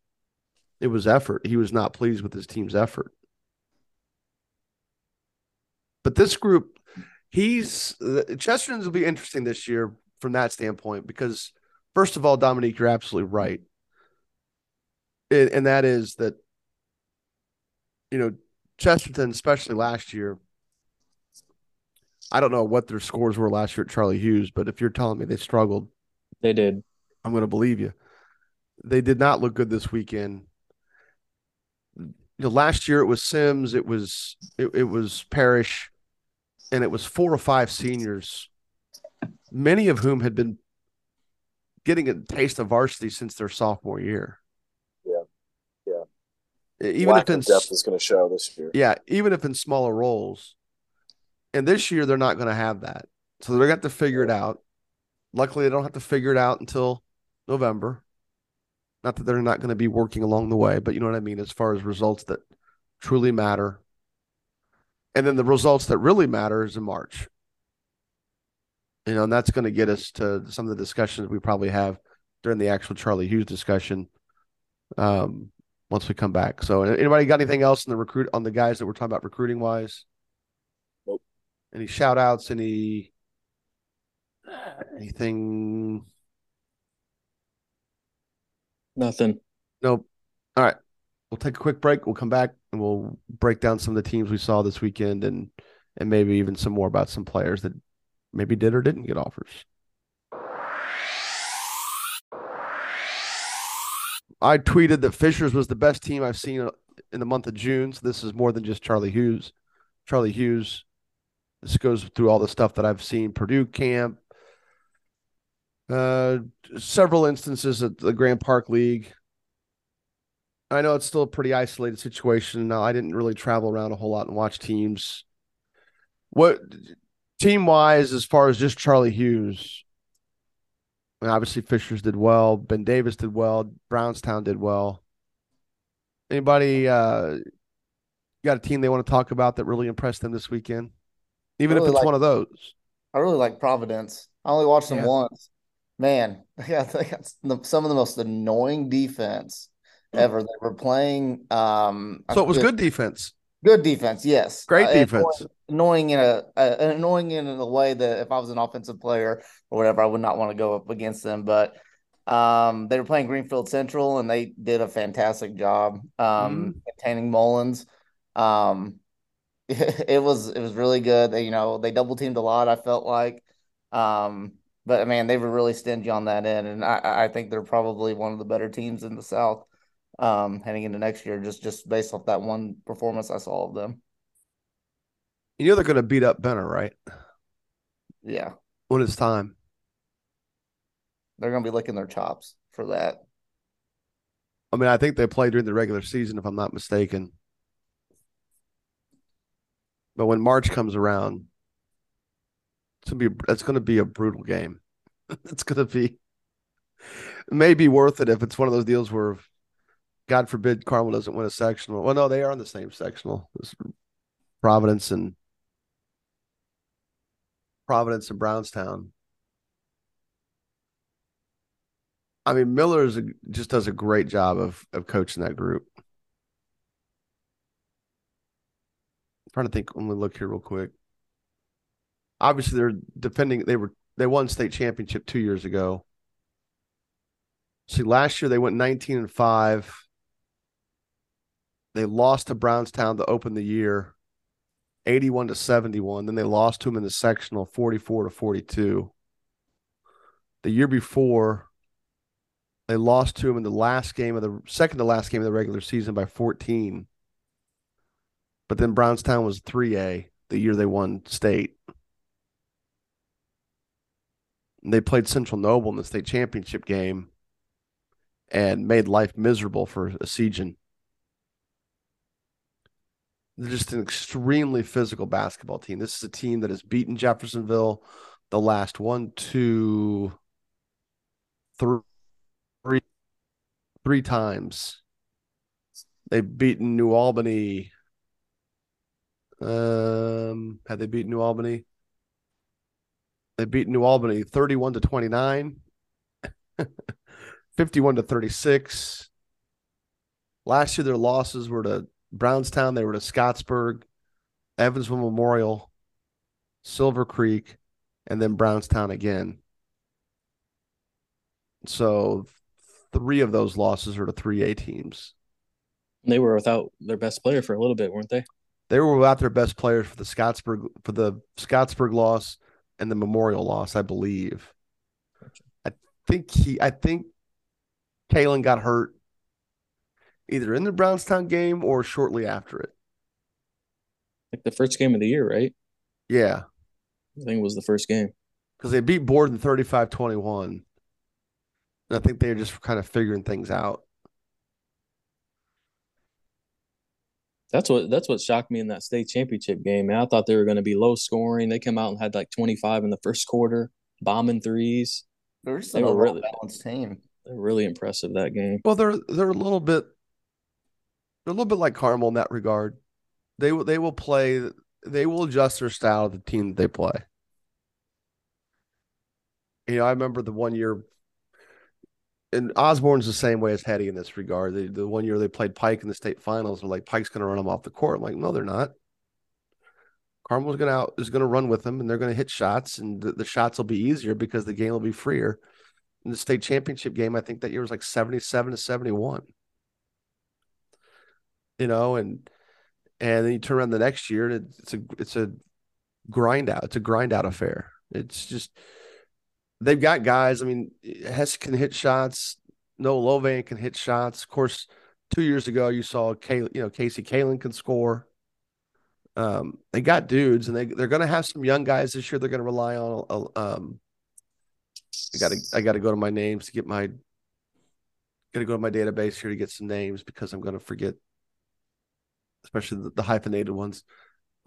It was effort. He was not pleased with his team's effort. But this group, he's Chesterton's will be interesting this year from that standpoint because first of all, Dominique, you're absolutely right. And that is that, you know, Chesterton, especially last year, I don't know what their scores were last year at Charlie Hughes, but if you're telling me they struggled, they did. I'm going to believe you. They did not look good this weekend. You know, last year it was Sims, it was it, it was Parrish, and it was four or five seniors many of whom had been getting a taste of varsity since their sophomore year. Yeah, yeah. Even Lack if in depth is going to show this year. Yeah, even if in smaller roles. And this year they're not going to have that, so they're going to have to figure it out. Luckily, they don't have to figure it out until November. Not that they're not going to be working along the way, but you know what I mean as far as results that truly matter. And then the results that really matter is in March you know, and that's going to get us to some of the discussions we probably have during the actual Charlie Hughes discussion. Um, once we come back. So, anybody got anything else in the recruit on the guys that we're talking about recruiting wise? Any shout outs? Any anything? Nothing. Nope. All right. We'll take a quick break. We'll come back and we'll break down some of the teams we saw this weekend and and maybe even some more about some players that maybe did or didn't get offers. I tweeted that Fishers was the best team I've seen in the month of June. So this is more than just Charlie Hughes. Charlie Hughes. This goes through all the stuff that I've seen Purdue camp, uh, several instances at the Grand Park League. I know it's still a pretty isolated situation. Now, I didn't really travel around a whole lot and watch teams. What team wise, as far as just Charlie Hughes, mean, obviously Fishers did well, Ben Davis did well, Brownstown did well. Anybody uh, got a team they want to talk about that really impressed them this weekend? Even Really if it's like- one of those. I really like Providence. I only watched them Yeah. once. Man, yeah, they got some of the most annoying defense ever. They were playing. Um, So it was good defense. Good defense, yes. Great Uh, defense. Annoying, annoying in a, a annoying in a way that if I was an offensive player or whatever, I would not want to go up against them. But um, they were playing Greenfield Central, and they did a fantastic job um, containing Mullins. Um, it was it was really good. They, you know, they double teamed a lot. I felt like, um, but man, they were really stingy on that end, and I I think they're probably one of the better teams in the South um, heading into next year, just just based off that one performance I saw of them. You know they're going to beat up Benner, right? Yeah, When it's time. they're gonna be licking their chops for that. I mean, I think they play during the regular season, if I'm not mistaken. But when March comes around, it's gonna be it's gonna be a brutal game. it's gonna be it may worth it if it's one of those deals where God forbid Carmel doesn't win a sectional. Well, no, they are in the same sectional. It's Providence and Providence and Brownstown. I mean, Miller just does a great job of of coaching that group. Trying to think. Let me look here real quick. Obviously, they're defending. They were they won state championship two years ago. See, last year they went nineteen and five. They lost to Brownstown to open the year, eighty-one to seventy-one. Then they lost to them in the sectional, forty-four to forty-two. The year before, they lost to him in the last game of the second to last game of the regular season by 14. But then Brownstown was 3A the year they won state. They played Central Noble in the state championship game and made life miserable for Essegian. They're just an extremely physical basketball team. This is a team that has beaten Jeffersonville the last one, two, three, three times. They've beaten New Albany. Um, had they beaten New Albany? They beat New Albany 31 to 29, 51 to 36. Last year, their losses were to Brownstown, they were to Scottsburg, Evansville Memorial, Silver Creek, and then Brownstown again. So three of those losses are to 3A teams. They were without their best player for a little bit, weren't they? They were without their best players for the Scottsburg for the Scottsburg loss and the Memorial loss, I believe. I think he I think Kalen got hurt either in the Brownstown game or shortly after it. Like the first game of the year, right? Yeah. I think it was the first game. Because they beat Borden 35 21. And I think they're just kind of figuring things out. That's what that's what shocked me in that state championship game. Man, I thought they were going to be low scoring. They came out and had like 25 in the first quarter, bombing threes. They're just They were overall really- balanced team. They're really impressive that game. Well, they're they're a little bit they're a little bit like Carmel in that regard. They will they will play they will adjust their style of the team that they play. You know, I remember the one year and Osborne's the same way as Hetty in this regard. The the one year they played Pike in the state finals, and like Pike's gonna run them off the court. I'm like, no, they're not. Carmel's gonna out is gonna run with them and they're gonna hit shots, and the, the shots will be easier because the game will be freer in the state championship game, I think that year was like 77 to 71. You know, and and then you turn around the next year and it's a it's a grind out. It's a grind out affair. It's just they've got guys. I mean, Hess can hit shots. No Lovan can hit shots. Of course, two years ago you saw Kay, you know Casey Kalen can score. Um, they got dudes, and they they're going to have some young guys this year. They're going to rely on. Uh, um, I got to I got to go to my names to get my. Got to go to my database here to get some names because I'm going to forget, especially the, the hyphenated ones.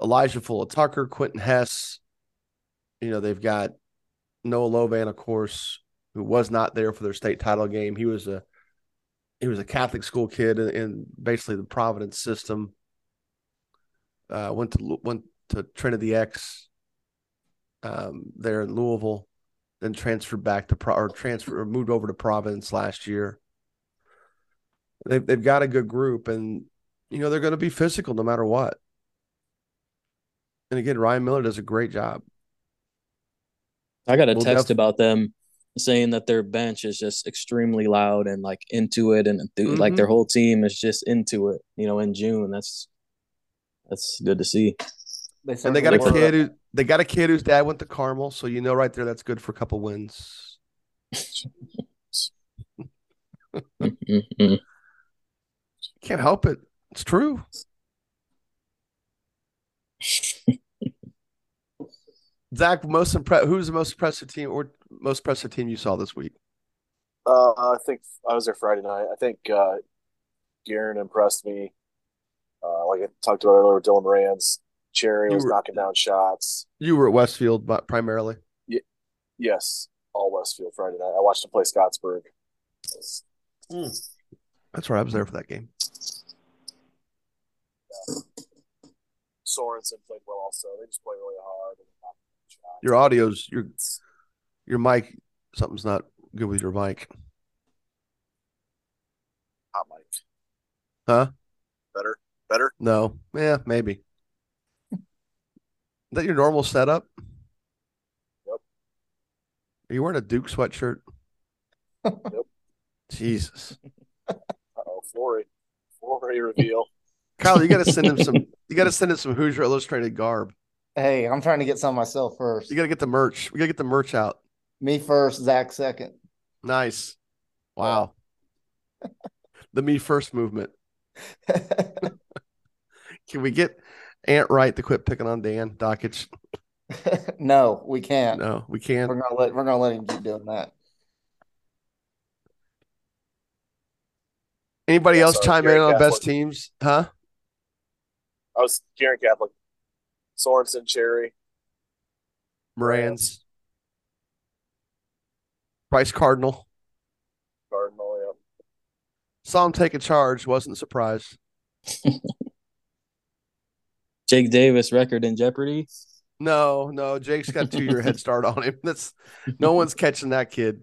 Elijah Fuller Tucker, Quentin Hess. You know they've got Noah Lovan, of course, who was not there for their state title game. He was a he was a Catholic school kid in, in basically the Providence system. Uh, went to went to Trinity X um, there in Louisville, then transferred back to Pro, or transfer or moved over to Providence last year. They've they've got a good group, and you know they're going to be physical no matter what. And again, Ryan Miller does a great job. I got a We'll text def- about them saying that their bench is just extremely loud and like into it, and enthu- like Mhm. their whole team is just into it. You know, in June, that's that's good to see. They And they got a certainly were. kid who they got a kid whose dad went to Carmel, so you know right there that's good for a couple wins. Can't help it. It's true. Zach, most impressed. Who's the most impressive team or most impressive team you saw this week? Uh, I think I was there Friday night. I think uh, Guerin impressed me. Uh, like I talked about earlier, Dylan Moran's Cherry You was were- knocking down shots. You were at Westfield, but primarily. Yeah, Yes, all Westfield Friday night. I watched him play Scottsburg. That's right. I was there for that game. Sorensen played well also. They just play really hard. And knock down shots. Your audio's your your mic. Something's not good with your mic. hot mic. Huh? Better, better. No. Yeah, maybe. Is that your normal setup? Yep. Are you wearing a Duke sweatshirt? Yep. Jesus. Uh oh, Flory, Flory reveal. Kyle, you gotta send him some you gotta send him some Hoosier Illustrated garb. Hey, I'm trying to get some myself first. You gotta get the merch. We gotta get the merch out. Me first, Zach second. Nice. Wow. the me first movement. Can we get Ant Wright to quit picking on Dan Dakich? no, we can't. No, we can't. We're can't. gonna let we're gonna let him keep doing that. Anybody Yeah, else sorry, chime Gary in on best teams? Huh? I was Guerin Catholic. Sorensen, Cherry. Morans. Bryce Cardinal. Cardinal. Yeah. Saw him take a charge. Wasn't surprised. Jake Davis record in jeopardy. No, no. Jake's got two year head start on him. That's no one's catching that kid.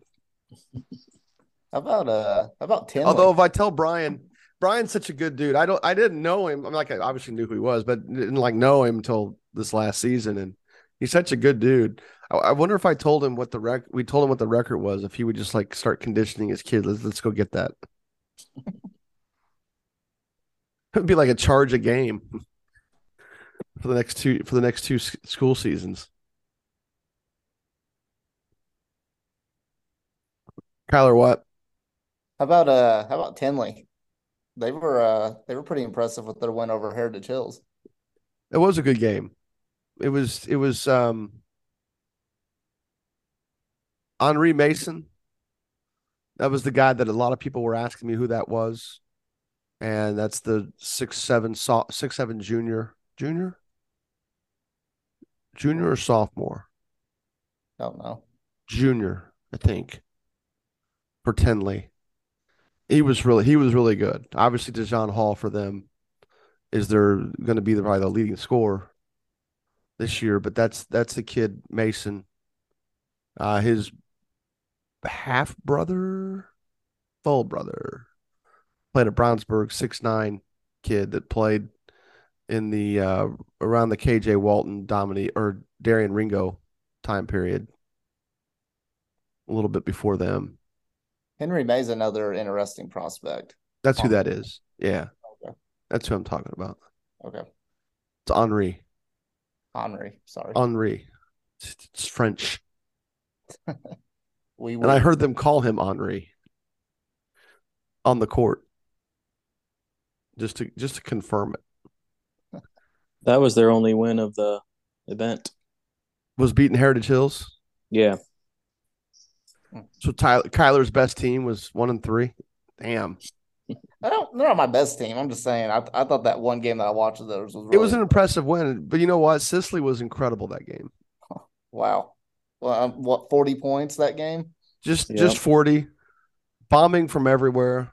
How about uh how about Tinley? Although if I tell Brian, Brian's such a good dude. I don't I didn't know him. I'm like I obviously knew who he was, but didn't like know him until this last season. And he's such a good dude. I, I wonder if I told him what the rec we told him what the record was, if he would just like start conditioning his kid. Let's let's go get that. It'd be like a charge a game for the next two for the next two school seasons. Kyler, what? how about uh how about Tinley? They were uh they were pretty impressive with their win over Heritage Hills. It was a good game. It was it was um Henri Mason. That was the guy that a lot of people were asking me who that was. And that's the six seven so, six seven junior. Junior? Junior or sophomore? Don't know. Junior, I think. Tenley. He was really he was really good. Obviously Dejon Hall for them is they're going to be the, probably the leading scorer this year, but that's that's the kid Mason. Uh, his half brother, full brother, played at Brownsburg, six nine kid that played in the uh, around the KJ Walton Dominique or Darian Ringo time period, a little bit before them. Henry May's another interesting prospect. That's who that is. Yeah, Okay. that's who I'm talking about. Okay. It's Henri. Henri, sorry. Henri. It's, it's French. we And I heard them call him Henri. on the court. Just to just to confirm it. That was their only win of the event. Was beating Heritage Hills. Yeah. So Tyler Kyler's best team was one and three. Damn. I don't. They're not my best team. I'm just saying. I I thought that one game that I watched of theirs was. Really It was an impressive win, but you know what? Sicily was incredible that game. wow. Well, um, what forty points that game? Just just 40. Bombing from everywhere.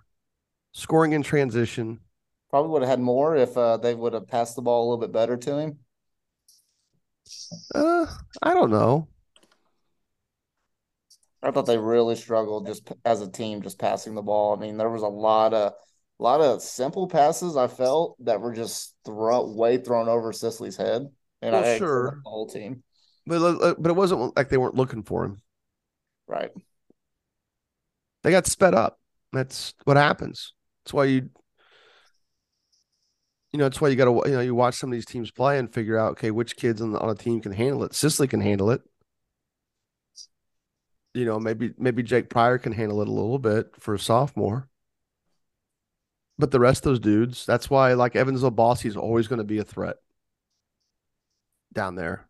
Scoring in transition. Probably would have had more if uh, they would have passed the ball a little bit better to him. Uh, I don't know. I thought they really struggled just as a team, just passing the ball. I mean, there was a lot of a lot of simple passes I felt that were just throw way thrown over Sicily's head, and Well, I sure. the whole team, But uh, but it wasn't like they weren't looking for him. right? They got sped up. That's what happens. That's why you you know, that's why you got to you know, you watch some of these teams play and figure out okay, which kids on, the, on a team can handle it. Sicily can handle it. You know, maybe maybe Jake Pryor can handle it a little bit for a sophomore. But the rest of those dudes, that's why like Evansville Bosse is always going to be a threat down there.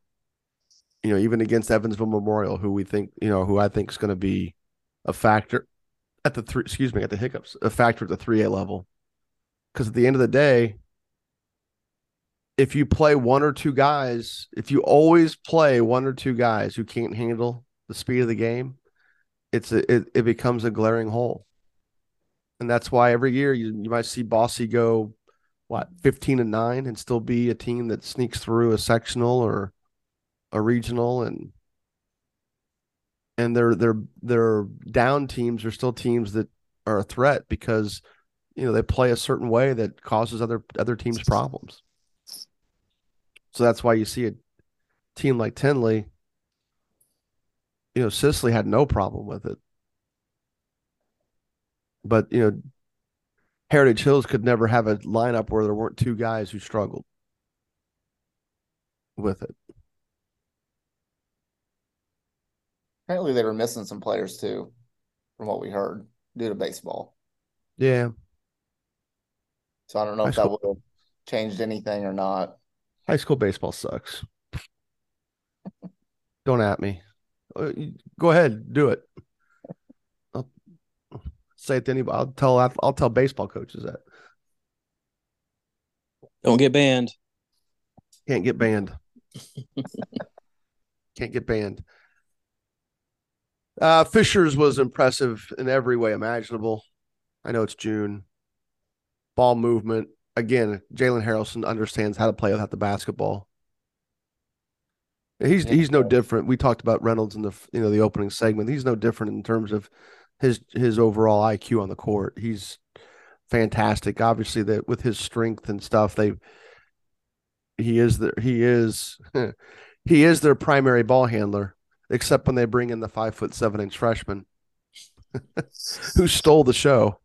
You know, even against Evansville Memorial, who we think, you know, who I think is going to be a factor at the three, excuse me, at the hiccups, a factor at the 3A level. Because at the end of the day, if you play one or two guys, if you always play one or two guys who can't handle the speed of the game, it's a, it, it becomes a glaring hole. And that's why every year you, you might see Bosse go what 15 and 9 and still be a team that sneaks through a sectional or a regional and and their their their down teams are still teams that are a threat because you know they play a certain way that causes other other teams problems. So that's why you see a team like Tinley, you know, Sicily had no problem with it. But, you know, Heritage Hills could never have a lineup where there weren't two guys who struggled with it. Apparently, they were missing some players too, from what we heard, due to baseball. Yeah. So I don't know High if that would have changed anything or not. High school baseball sucks. Don't at me. Go ahead, do it. I'll say it to anybody. I'll tell I'll tell baseball coaches that. Don't get banned. Can't get banned. Can't get banned. Uh, Fishers was impressive in every way imaginable. I know it's June. Ball movement. Again, Jalen Harrelson understands how to play without the basketball. He's Yeah. he's no different. We talked about Reynolds in the you know the opening segment. He's no different in terms of his his overall IQ on the court. He's fantastic. Obviously, that with his strength and stuff, they he is the he is he is their primary ball handler, except when they bring in the five foot seven inch freshman who stole the show.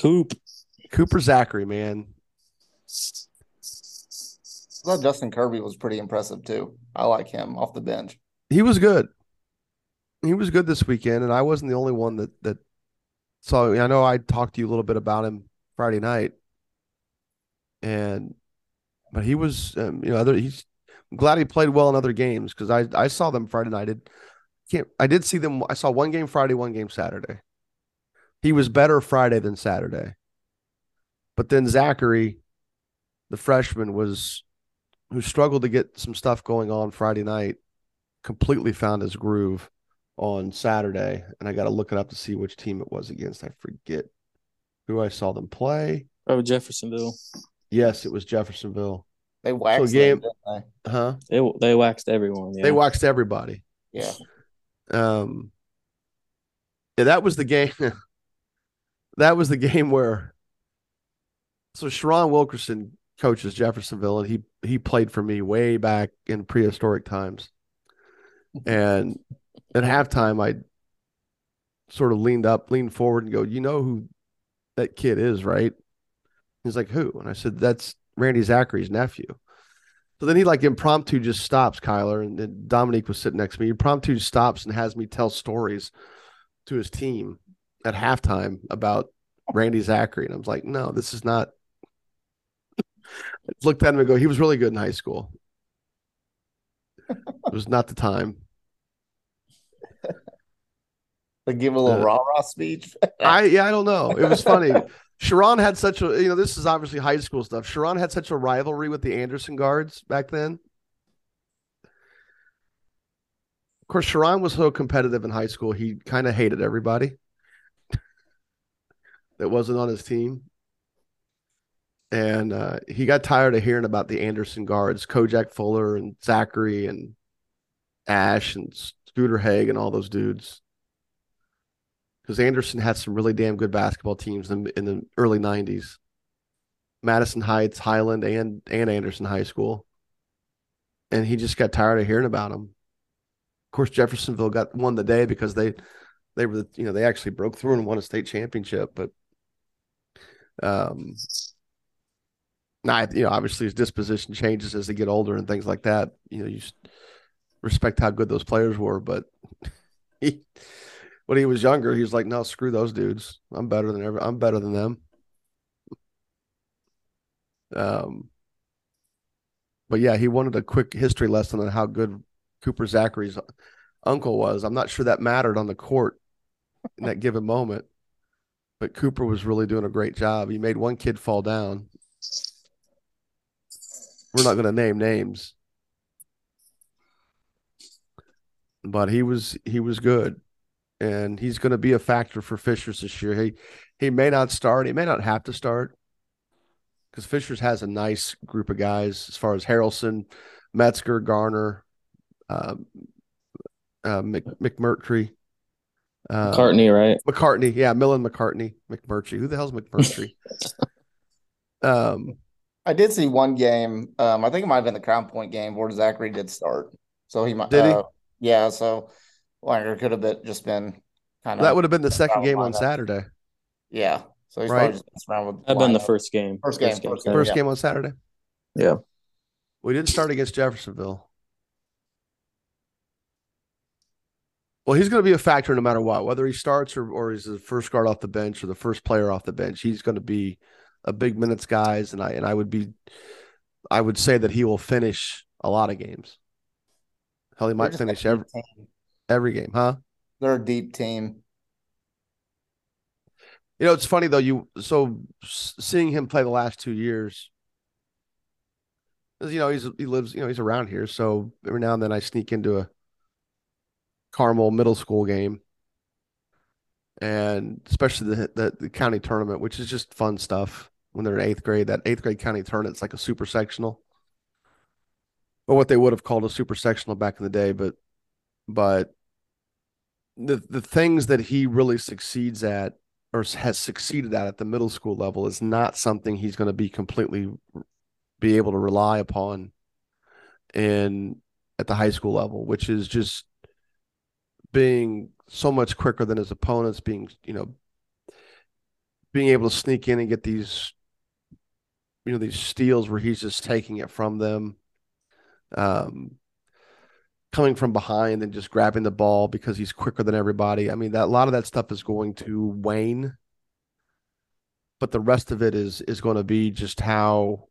Coop. Cooper Zachary, man. I thought Justin Kirby was pretty impressive too. I like him off the bench. He was good. He was good this weekend, and I wasn't the only one that that saw. I know I talked to you a little bit about him Friday night, and but he was, um, you know, other. He's I'm glad he played well in other games because I I saw them Friday night. I can't I did see them. I saw one game Friday, one game Saturday. He was better Friday than Saturday, but then Zachary, the freshman, was who struggled to get some stuff going on Friday night completely found his groove on Saturday, and I got to look it up to see which team it was against. I forget who I saw them play. Oh, Jeffersonville. Yes, it was Jeffersonville. They waxed game- them, didn't Huh? They they waxed everyone. Yeah. They waxed everybody. Yeah. Um, yeah, that was the game. that was the game where. So Sharon Wilkerson coaches Jeffersonville, and he he played for me way back in prehistoric times. And at halftime, I sort of leaned up, leaned forward, and go, "You know who that kid is, right?" He's like, "Who?" And I said, "That's Randy Zachary's nephew." So then he like impromptu just stops, Kyler, and then Dominique was sitting next to me. Impromptu stops and has me tell stories to his team at halftime about Randy Zachary. And I was like, no, this is not. Looked at him and go, he was really good in high school. it was not the time. Like give a little Uh, rah rah speech. I yeah, I don't know. It was funny. Sharon had such a you know, this is obviously high school stuff. Sharon had such a rivalry with the Anderson guards back then. Of course, Sharon was so competitive in high school, he kind of hated everybody that wasn't on his team. And uh, he got tired of hearing about the Anderson guards, Kojak Fuller and Zachary and Ash and Scooter Haig and all those dudes because Anderson had some really damn good basketball teams in, in the early '90s. Madison Heights, Highland, and and Anderson High School, and he just got tired of hearing about them. Of course, Jeffersonville got won the day because they they were you know they actually broke through and won a state championship, but um. Now, you know, obviously his disposition changes as they get older and things like that. You know, you respect how good those players were, but he, when he was younger, he was like, "No, screw those dudes. I'm better than ever. I'm better than them." Um, but yeah, he wanted a quick history lesson on how good Cooper Zachary's uncle was. I'm not sure that mattered on the court in that given moment, but Cooper was really doing a great job. He made one kid fall down. We're not going to name names, but he was he was good and he's going to be a factor for Fishers this year. He he may not start. He may not have to start because Fishers has a nice group of guys as far as Harrelson, Metzger, Garner, uh, uh, Mc, McMurtry, uh, McCartney, right? McCartney, yeah, Millen McCartney, McMurtry. Who the hell's McMurtry? um, I did see one game. Um, I think it might have been the Crown Point game where Zachary did start. So he might. Did he? Uh, yeah. So Langer could have been just been kind of that would have been the second game on not. Saturday. yeah. So he's Right. just around with I've been the lineup. first game. First game, first game. First Yeah. game on Saturday. Yeah. We didn't start against Jeffersonville. Well, he's going to be a factor no matter what, whether he starts or, or he's the first guard off the bench or the first player off the bench. He's going to be a big minutes guys, and I and I would be, I would say that he will finish a lot of games. Hell, he might finish every team. every game, huh? They're a deep team. You know, it's funny though. You so seeing him play the last two years, you know, he's he lives, you know, he's around here. So every now and then I sneak into a Carmel middle school game, and especially the the, the county tournament, which is just fun stuff when they're in eighth grade. That eighth grade county tournament, it's like a super sectional, or what they would have called a super sectional back in the day. But but the the things that he really succeeds at or has succeeded at at the middle school level is not something he's going to be completely be able to rely upon in at the high school level, which is just being so much quicker than his opponents, being you know being able to sneak in and get these you know these steals where he's just taking it from them. Um, coming from behind and just grabbing the ball because he's quicker than everybody. I mean, that a lot of that stuff is going to wane, but the rest of it is is going to be just how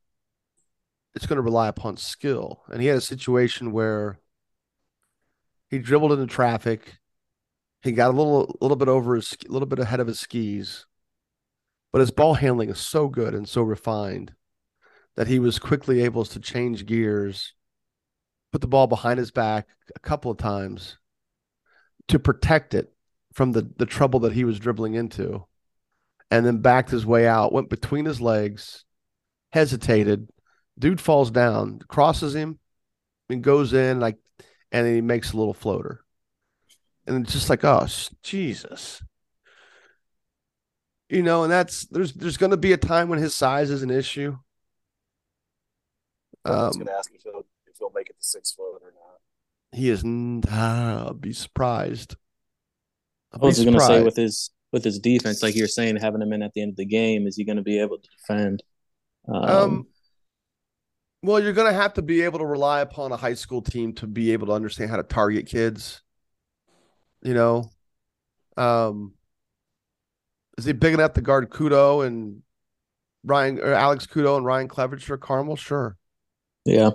it's going to rely upon skill. And he had a situation where he dribbled into traffic, he got a little little bit over his a little bit ahead of his skis, but his ball handling is so good and so refined that he was quickly able to change gears put the ball behind his back a couple of times to protect it from the the trouble that he was dribbling into and then backed his way out went between his legs hesitated. Dude falls down crosses him and goes in like and he makes a little floater. And it's just like oh jesus. You know and that's there's there's going to be a time when his size is an issue um, going to ask if he'll, if he'll make it to six foot or not. He is. Ah, I'll be surprised. I'll I was going to say with his with his defense, like you're saying, having him in at the end of the game, is he going to be able to defend? Um, Um, well, you're going to have to be able to rely upon a high school team to be able to understand how to target kids. You know, um, Is he big enough to guard Kudo and Ryan or Alex Kudo and Ryan Cleveridge or Carmel? Sure. Yeah.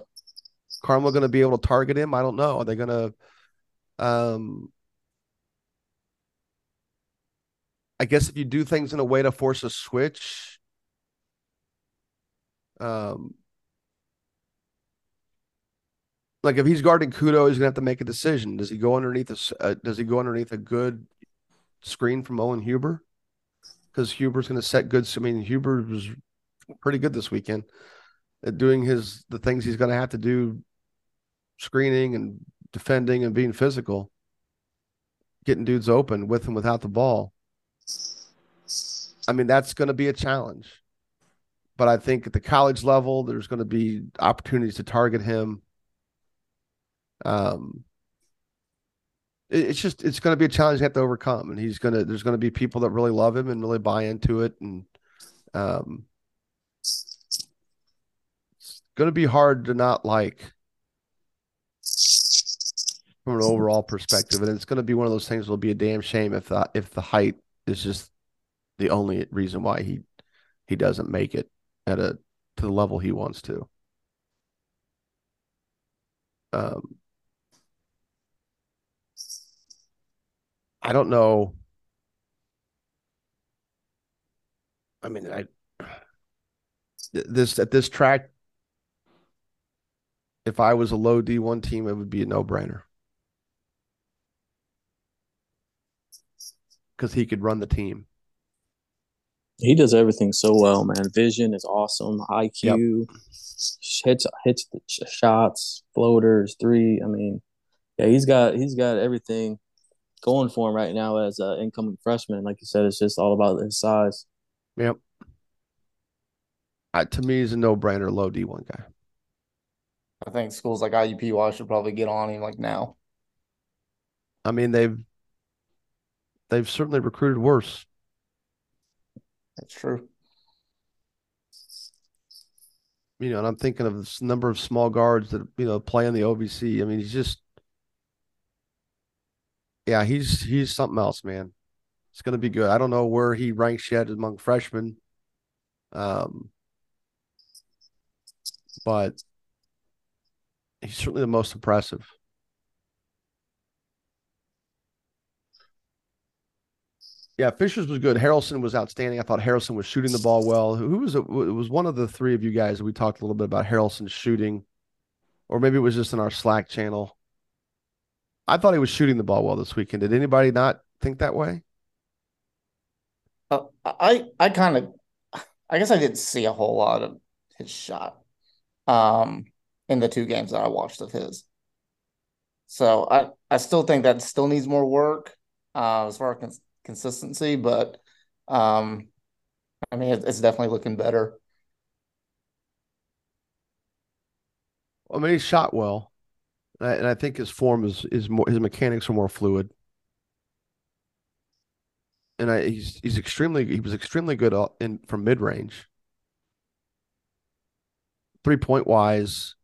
Carmel going to be able to target him? I don't know. Are they going to? Um, I guess if you do things in a way to force a switch, um, like if he's guarding Kudo, he's gonna have to make a decision. Does he go underneath a uh, Does he go underneath a good screen from Owen Huber? Because Huber's gonna set good. I mean, Huber was pretty good this weekend doing his the things he's gonna have to do, screening and defending and being physical, getting dudes open with and without the ball. I mean, that's going to be a challenge. But I think at the college level, there's going to be opportunities to target him. Um, it's just it's going to be a challenge you have to overcome, and he's going to there's going to be people that really love him and really buy into it, and um, going to be hard to not like from an overall perspective, and it's going to be one of those things. Will be a damn shame if the if the height is just the only reason why he he doesn't make it at a to the level he wants to. Um, I don't know. I mean, I this at this track, if I was a low D one team, it would be a no brainer because he could run the team. He does everything so well, man. Vision is awesome. IQ, yep. hits hits the shots, floaters, three. I mean, yeah, he's got he's got everything going for him right now as an incoming freshman. Like you said, it's just all about his size. Yep. Uh, to me, he's a no-brainer, low D one guy. I think schools like IUPUI should probably get on him like now. I mean, they've they've certainly recruited worse. That's true. You know, and I'm thinking of this number of small guards that you know play in the OVC. I mean, he's just, yeah, he's he's something else, man. It's going to be good. I don't know where he ranks yet among freshmen, um, but he's certainly the most impressive. Yeah, Fishers was good. Harrelson was outstanding. I thought Harrelson was shooting the ball well. Who was it? Was one of the three of you guys. We talked a little bit about Harrelson shooting, or maybe it was just in our Slack channel. I thought he was shooting the ball well this weekend. Did anybody not think that way? Uh, I I kind of, I guess I didn't see a whole lot of his shot, um, in the two games that I watched of his. So I I still think that still needs more work, uh, as far as consistency, but um, I mean, it's definitely looking better. I mean, he shot well, and I think his form is is more his mechanics are more fluid, and I, he's he's extremely he was extremely good in from mid range, three point wise.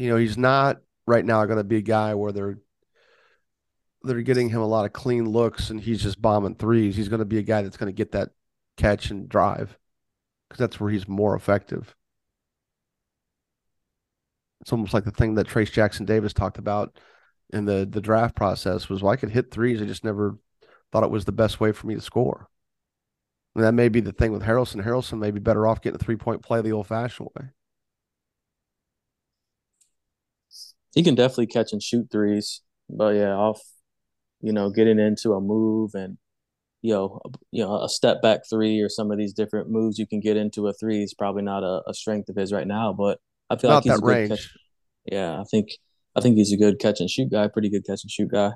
You know, he's not right now going to be a guy where they're they're getting him a lot of clean looks and he's just bombing threes, he's going to be a guy that's going to get that catch and drive because that's where he's more effective. It's almost like the thing that Trayce Jackson-Davis talked about in the the draft process was well, I could hit threes. I just never thought it was the best way for me to score. And that may be the thing with Harrelson. Harrelson may be better off getting a three point play the old fashioned way. He can definitely catch and shoot threes, but yeah, off you know, getting into a move and you know, you know, a step back three or some of these different moves you can get into a three is probably not a, a strength of his right now. But I feel not like he's a good catch. Yeah, I think I think he's a good catch and shoot guy, pretty good catch and shoot guy.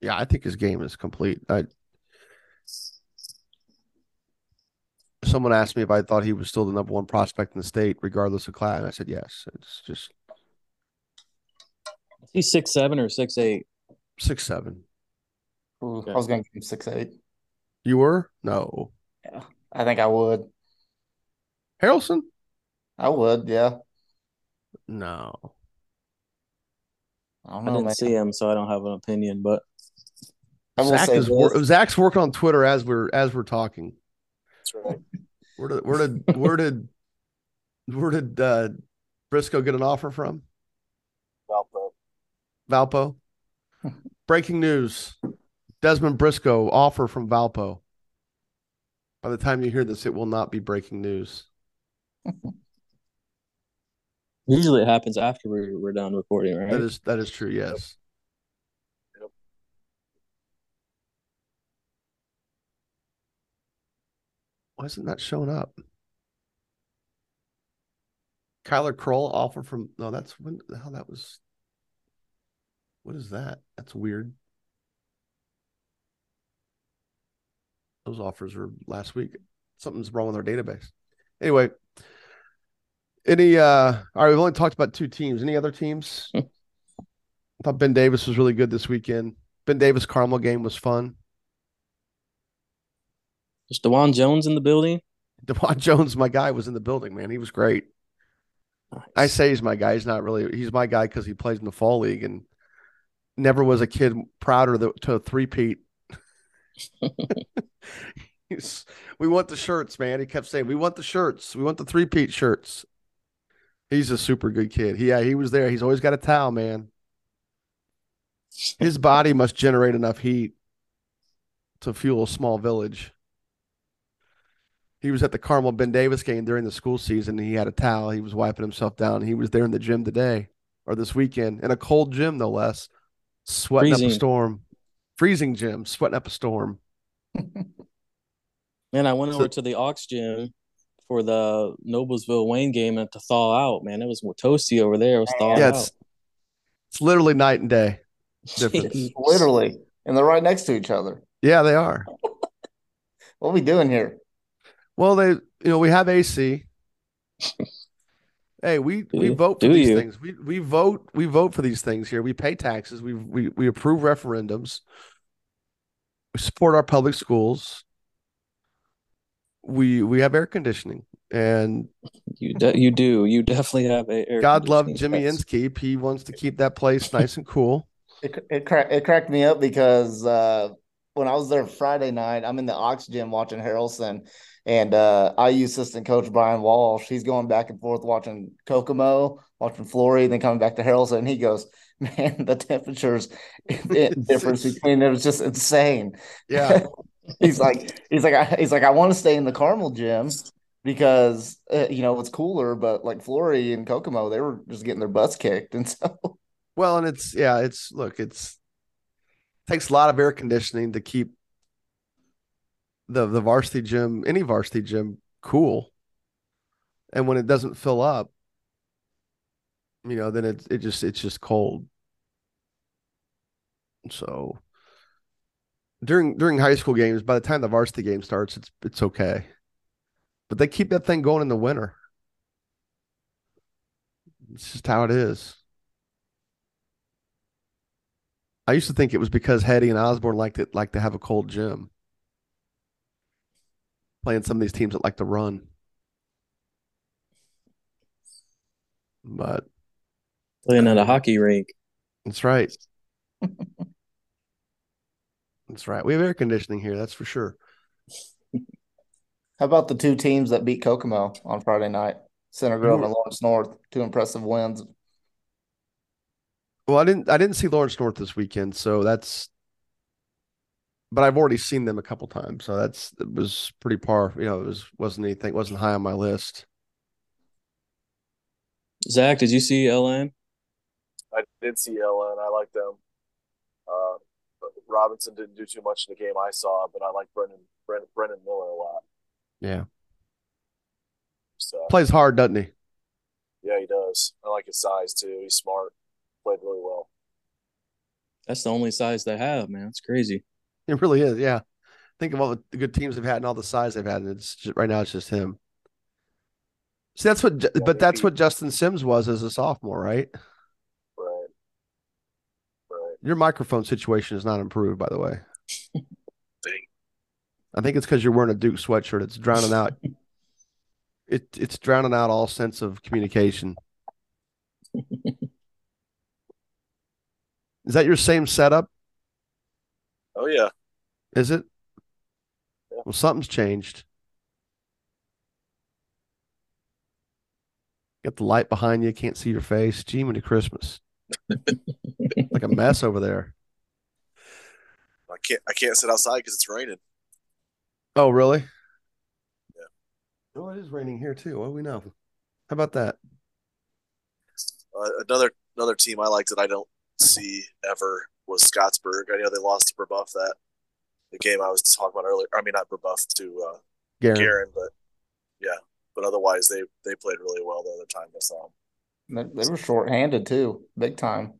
Yeah, I think his game is complete. I someone asked me if I thought he was still the number one prospect in the state, regardless of class, and I said yes. It's just he's six seven or six six eight six seven. Ooh, okay. I was going to give him six eight. You were no. Yeah, I think I would. Harrelson. I would. Yeah. No. I, don't know, I didn't man. see him, so I don't have an opinion. But I will Zach say is wor- Zach's working on Twitter as we're as we're talking. That's right. Where did where did where did where did uh, Briscoe get an offer from? Valpo. Breaking news: Desmond Briscoe offer from Valpo. By the time you hear this, it will not be breaking news. Usually it happens after we're, we're done recording, right? That is that is true. Yes. Yep. Why isn't that showing up? Kyler Kroll offer from no, that's when the hell that was. What is that? That's weird. Those offers were last week. Something's wrong with our database. Anyway, any uh all right, we've only talked about two teams. Any other teams? I thought Ben Davis was really good this weekend. Ben Davis Carmel game was fun. Is Dewan Jones in the building? Dewan Jones, my guy, was in the building, man. He was great. I say he's my guy. He's not really. He's my guy because he plays in the fall league and never was a kid prouder to, to three-peat. We want the shirts, man. He kept saying, "We want the shirts. We want the three-peat shirts." He's a super good kid. He, yeah, he was there. He's always got a towel, man. His body must generate enough heat to fuel a small village. He was at the Carmel Ben Davis game during the school season. He had a towel. He was wiping himself down. He was there in the gym today or this weekend in a cold gym, no less, sweating up a storm, freezing gym, sweating up a storm. Man, I went So- over to the Ox Gym for the Noblesville Wayne game and to thaw out. Man, it was toasty over there. It was thawed Yeah, out. it's it's literally night and day difference. Literally. And they're right next to each other. yeah, they are. What are we doing here? Well, they you know we have AC. Hey, we we you? vote for Do these you? things. We we vote we vote for these things here. We pay taxes. We we we approve referendums. We support our public schools. We we have air conditioning, and You de- you do. You definitely have a air God love. Jimmy Yes. Inskeep. He wants to keep that place nice and cool. It it, cra- it cracked me up because uh, when I was there Friday night, I'm in the Ox Gym watching Harrelson, and uh, IU assistant coach Brian Walsh. He's going back and forth watching Kokomo, watching Flory, then coming back to Harrelson. And he goes, "Man, the temperatures difference between it was just insane." Yeah, he's like, he's like, I, he's like, I want to stay in the Carmel gym because uh, you know it's cooler, but like Flory and Kokomo, they were just getting their butts kicked, and so. well, and it's yeah, it's look, it's takes a lot of air conditioning to keep the the varsity gym, any varsity gym, cool. And when it doesn't fill up, you know, then it it just it's just cold. So during during high school games, by the time the varsity game starts, it's it's okay. But they keep that thing going in the winter. It's just how it is. I used to think it was because Hetty and Osborne liked it like to have a cold gym. Playing some of these teams that like to run. But Playing at a hockey rink. that's right. That's right. We have air conditioning here, that's for sure. How about the two teams that beat Kokomo on Friday night? Center Grove and Lawrence North, two impressive wins. Well, I didn't I didn't see Lawrence North this weekend, so that's but I've already seen them a couple times, so that's it was pretty par. You know, it was wasn't anything wasn't high on my list. Zach, did you see LN? I did see LN. I like them. Uh, Robinson didn't do too much in the game I saw, but I like Brendan Brendan, Brendan Miller a lot. Yeah. So Plays hard, doesn't he? yeah, he does. I like his size too. He's smart. Played really well. That's the only size they have, man. It's crazy. It really is, yeah. Think of all the good teams they've had and all the size they've had, and it's just, right now it's just him. See, that's what, Ju- but that's what Justin Sims was as a sophomore, right? Right. Right. Your microphone situation is not improved, by the way. I think it's because you're wearing a Duke sweatshirt. It's drowning out. It it's drowning out all sense of communication. Is that your same setup? Oh yeah. Is it? Yeah. Well, something's changed. Got the light behind you, can't see your face. Gee, to Christmas. like a mess over there. I can't I can't sit outside because it's raining. Oh, really? Yeah. Oh, it is raining here too. What do we know? How about that? Uh, another another team I liked that I don't see ever was Scottsburg. I know they lost to Brebeuf that the game I was talking about earlier. I mean, not Brebeuf to uh, Guerin. Guerin, but yeah. But otherwise, they they played really well the other time I saw them. They, they were short-handed too, big time.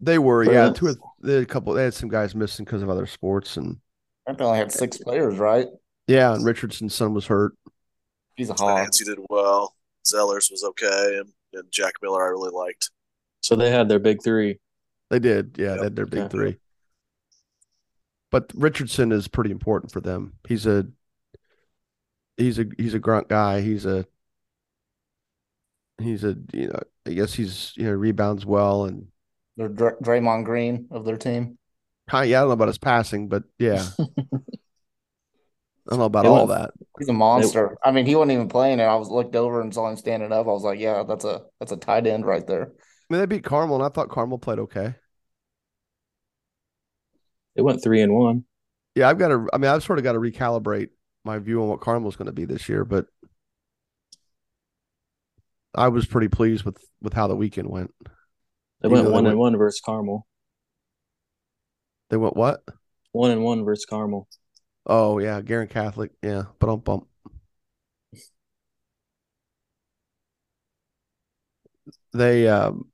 They were, But yeah. it's- Two, they had a couple. They had some guys missing because of other sports, and I think they only had six players, right? yeah, and Richardson's son was hurt. He's a hog. Nancy did well. Zellers was okay, and, and Jack Miller I really liked. So they had their big three. They did, yeah. Yep. They had their big Okay. three. But Richardson is pretty important for them. He's a he's a he's a grunt guy. He's a he's a you know I guess he's you know rebounds well and They're Dr- Draymond Green of their team. kind yeah I don't know about his passing, but yeah I don't know about He all went- that. He's a monster. I mean, he wasn't even playing, it. I was looked over and saw him standing up. I was like, "Yeah, that's a that's a tight end right there." I mean they beat Carmel and I thought Carmel played okay. They went three and one. Yeah, I've got to. I mean, I've sort of got to recalibrate my view on what Carmel's going to be this year, but I was pretty pleased with with how the weekend went. They Even went though they one went- and one versus Carmel. They went what? One and one versus Carmel. Oh yeah, Guerin Catholic. Yeah, but on bump. They, um,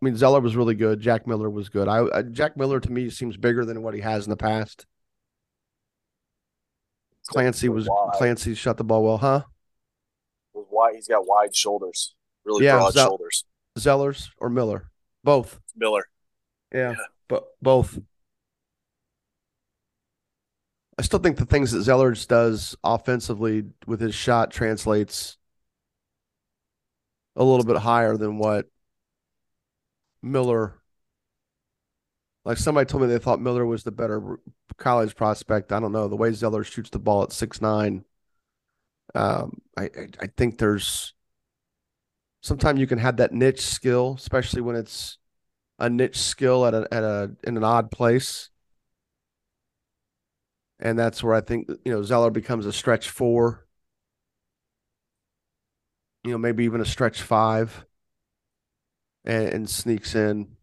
I mean, Zeller was really good. Jack Miller was good. I, I Jack Miller to me seems bigger than what he has in the past. Clancy was wide. Clancy shot the ball well, huh? Was wide. He's got wide shoulders, really Yeah, broad Zell- shoulders. Zellers or Miller, both. Miller. Yeah, Yeah. but both. I still think the things that Zellers does offensively with his shot translates a little bit higher than what Miller. Like somebody told me they thought Miller was the better college prospect. I don't know the way Zeller shoots the ball at six nine. Um, I, I I think there's sometimes you can have that niche skill, especially when it's a niche skill at a at a in an odd place. And that's where I think you know Zeller becomes a stretch four. You know, maybe even a stretch five. And, and sneaks in.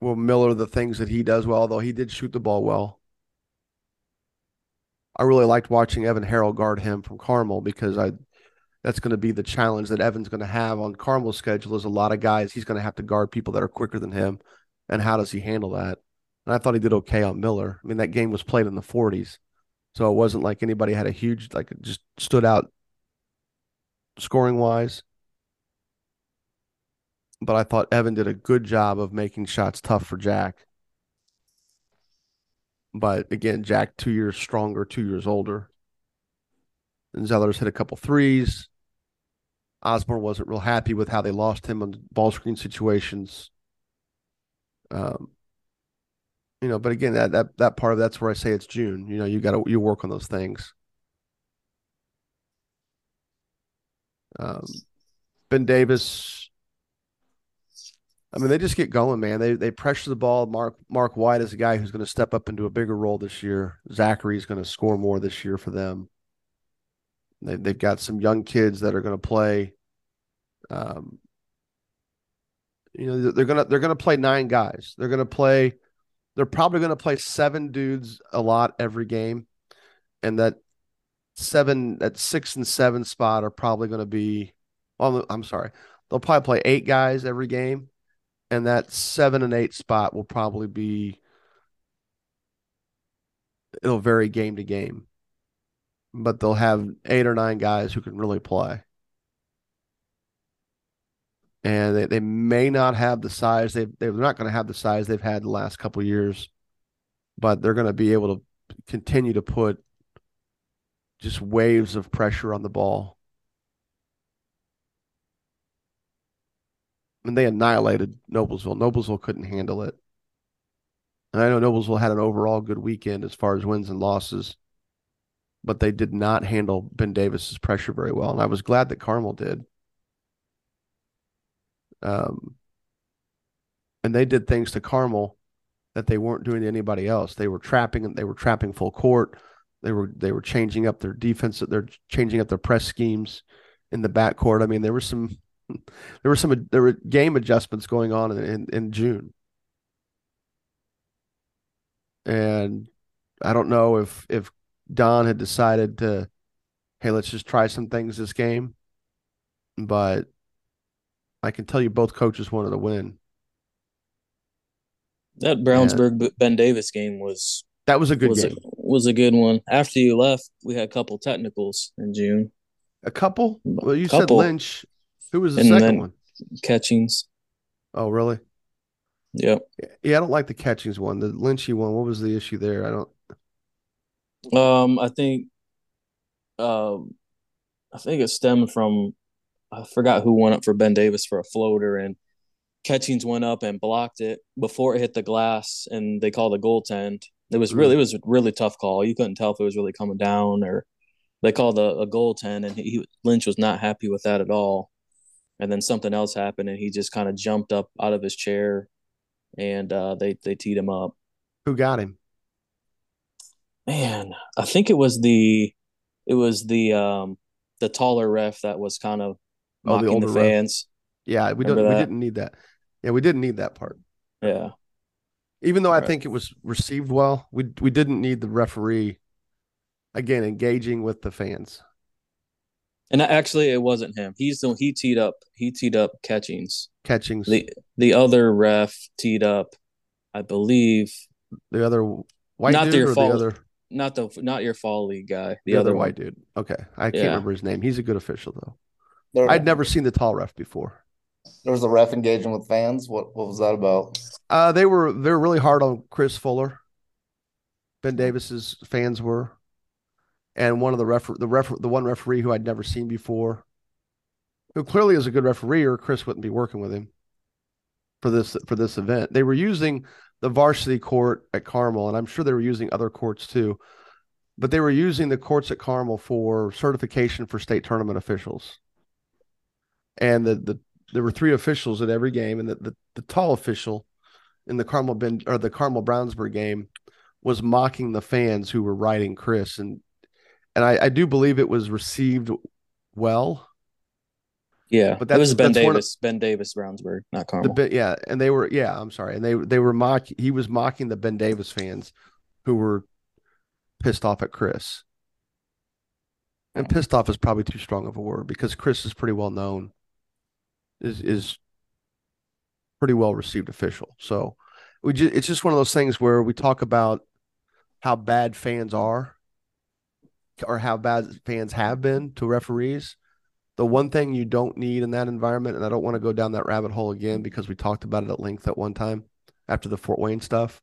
Well, Miller, the things that he does well, although he did shoot the ball well. I really liked watching Evan Harrell guard him from Carmel because I that's going to be the challenge that Evan's going to have on Carmel's schedule is a lot of guys he's going to have to guard people that are quicker than him and how does he handle that? And I thought he did okay on Miller. I mean that game was played in the 40s. So it wasn't like anybody had a huge like just stood out scoring wise. But I thought Evan did a good job of making shots tough for Jack. But again, Jack two years stronger, two years older. And Zellers hit a couple threes. Osborne wasn't real happy with how they lost him on ball screen situations. Um, you know, but again, that that that part of that's where I say it's June. You know, you got to you work on those things. Um, Ben Davis. I mean, they just get going, man. They they pressure the ball. Mark Mark White is a guy who's going to step up into a bigger role this year. Zachary's going to score more this year for them. They they've got some young kids that are going to play. Um, you know, they're gonna they're gonna play nine guys. They're gonna play. They're probably gonna play seven dudes a lot every game, and that seven, that six and seven spot are probably going to be. Well, I'm sorry, they'll probably play eight guys every game, and that seven and eight spot will probably be. It'll vary game to game, but they'll have eight or nine guys who can really play and they, they may not have the size they've they're not going to have the size they've had the last couple years, but they're going to be able to continue to put just waves of pressure on the ball. And they annihilated Noblesville. Noblesville couldn't handle it. And I know Noblesville had an overall good weekend as far as wins and losses, but they did not handle Ben Davis's pressure very well. And I was glad that Carmel did. Um, and they did things to Carmel that they weren't doing to anybody else. They were trapping and they were trapping full court. They were they were changing up their defense. They're changing up their press schemes in the backcourt. I mean, there were some there were some there were game adjustments going on in, in, in June. And I don't know if if Don had decided to, hey, let's just try some things this game. But I can tell you both coaches wanted to win. That Brownsburg Ben Davis game was that was a good was game. A, was a good one. After you left, we had a couple technicals in June. A couple? Well, you couple. said Lynch. Who was the And second one? Catchings. Oh, really? Yep. Yeah, I don't like the catchings one. The Lynchy one. What was the issue there? I don't. Um, I think, um, I think it stemmed from I forgot who went up for Ben Davis for a floater, and Catchings went up and blocked it before it hit the glass, and they called a goaltend. It was really, it was a really tough call. You couldn't tell if it was really coming down or they called a, a goaltend, and he, he Lynch was not happy with that at all. And then something else happened, and he just kind of jumped up out of his chair, and uh, they they teed him up. Who got him? Man, I think it was the it was the um the taller ref that was kind of Oh, the mocking the, ref. fans. Yeah, we don't. We didn't need that. Yeah, we didn't need that part. Yeah. Even though I Right. think it was received well, we we didn't need the referee again engaging with the fans. And actually it wasn't him. He's the he teed up he teed up catchings. Catchings The the other ref teed up, I believe, the other white Not dude your or fault. the other not the not your fall league guy, the, the, other, other white dude. Okay, I can't Yeah. remember his name. He's a good official though. There, I'd never seen the tall ref before. there was a ref engaging with fans. What what was that about? Uh, they were they were really hard on Chris Fuller. Ben Davis's fans were, and one of the refer the ref the one referee who I'd never seen before, who clearly is a good referee, or Chris wouldn't be working with him for this for this event. They were using the varsity court at Carmel, and I'm sure they were using other courts too, but they were using the courts at Carmel for certification for state tournament officials. And the the there were three officials at every game, and the the, the tall official in the Carmel Ben or the Carmel Brownsburg game was mocking the fans who were riding Chris, and and I, I do believe it was received well. Yeah. But it was Ben one of- Davis, Ben Davis Brownsburg, not The Carmel. bit, yeah, and they were, yeah, I'm sorry, and they they were mock. He was mocking the Ben Davis fans who were pissed off at Chris. And pissed off is probably too strong of a word because Chris is pretty well known, is is pretty well received official. So we just it's just one of those things where we talk about how bad fans are or how bad fans have been to referees. The one thing you don't need in that environment, and I don't want to go down that rabbit hole again because we talked about it at length at one time after the Fort Wayne stuff.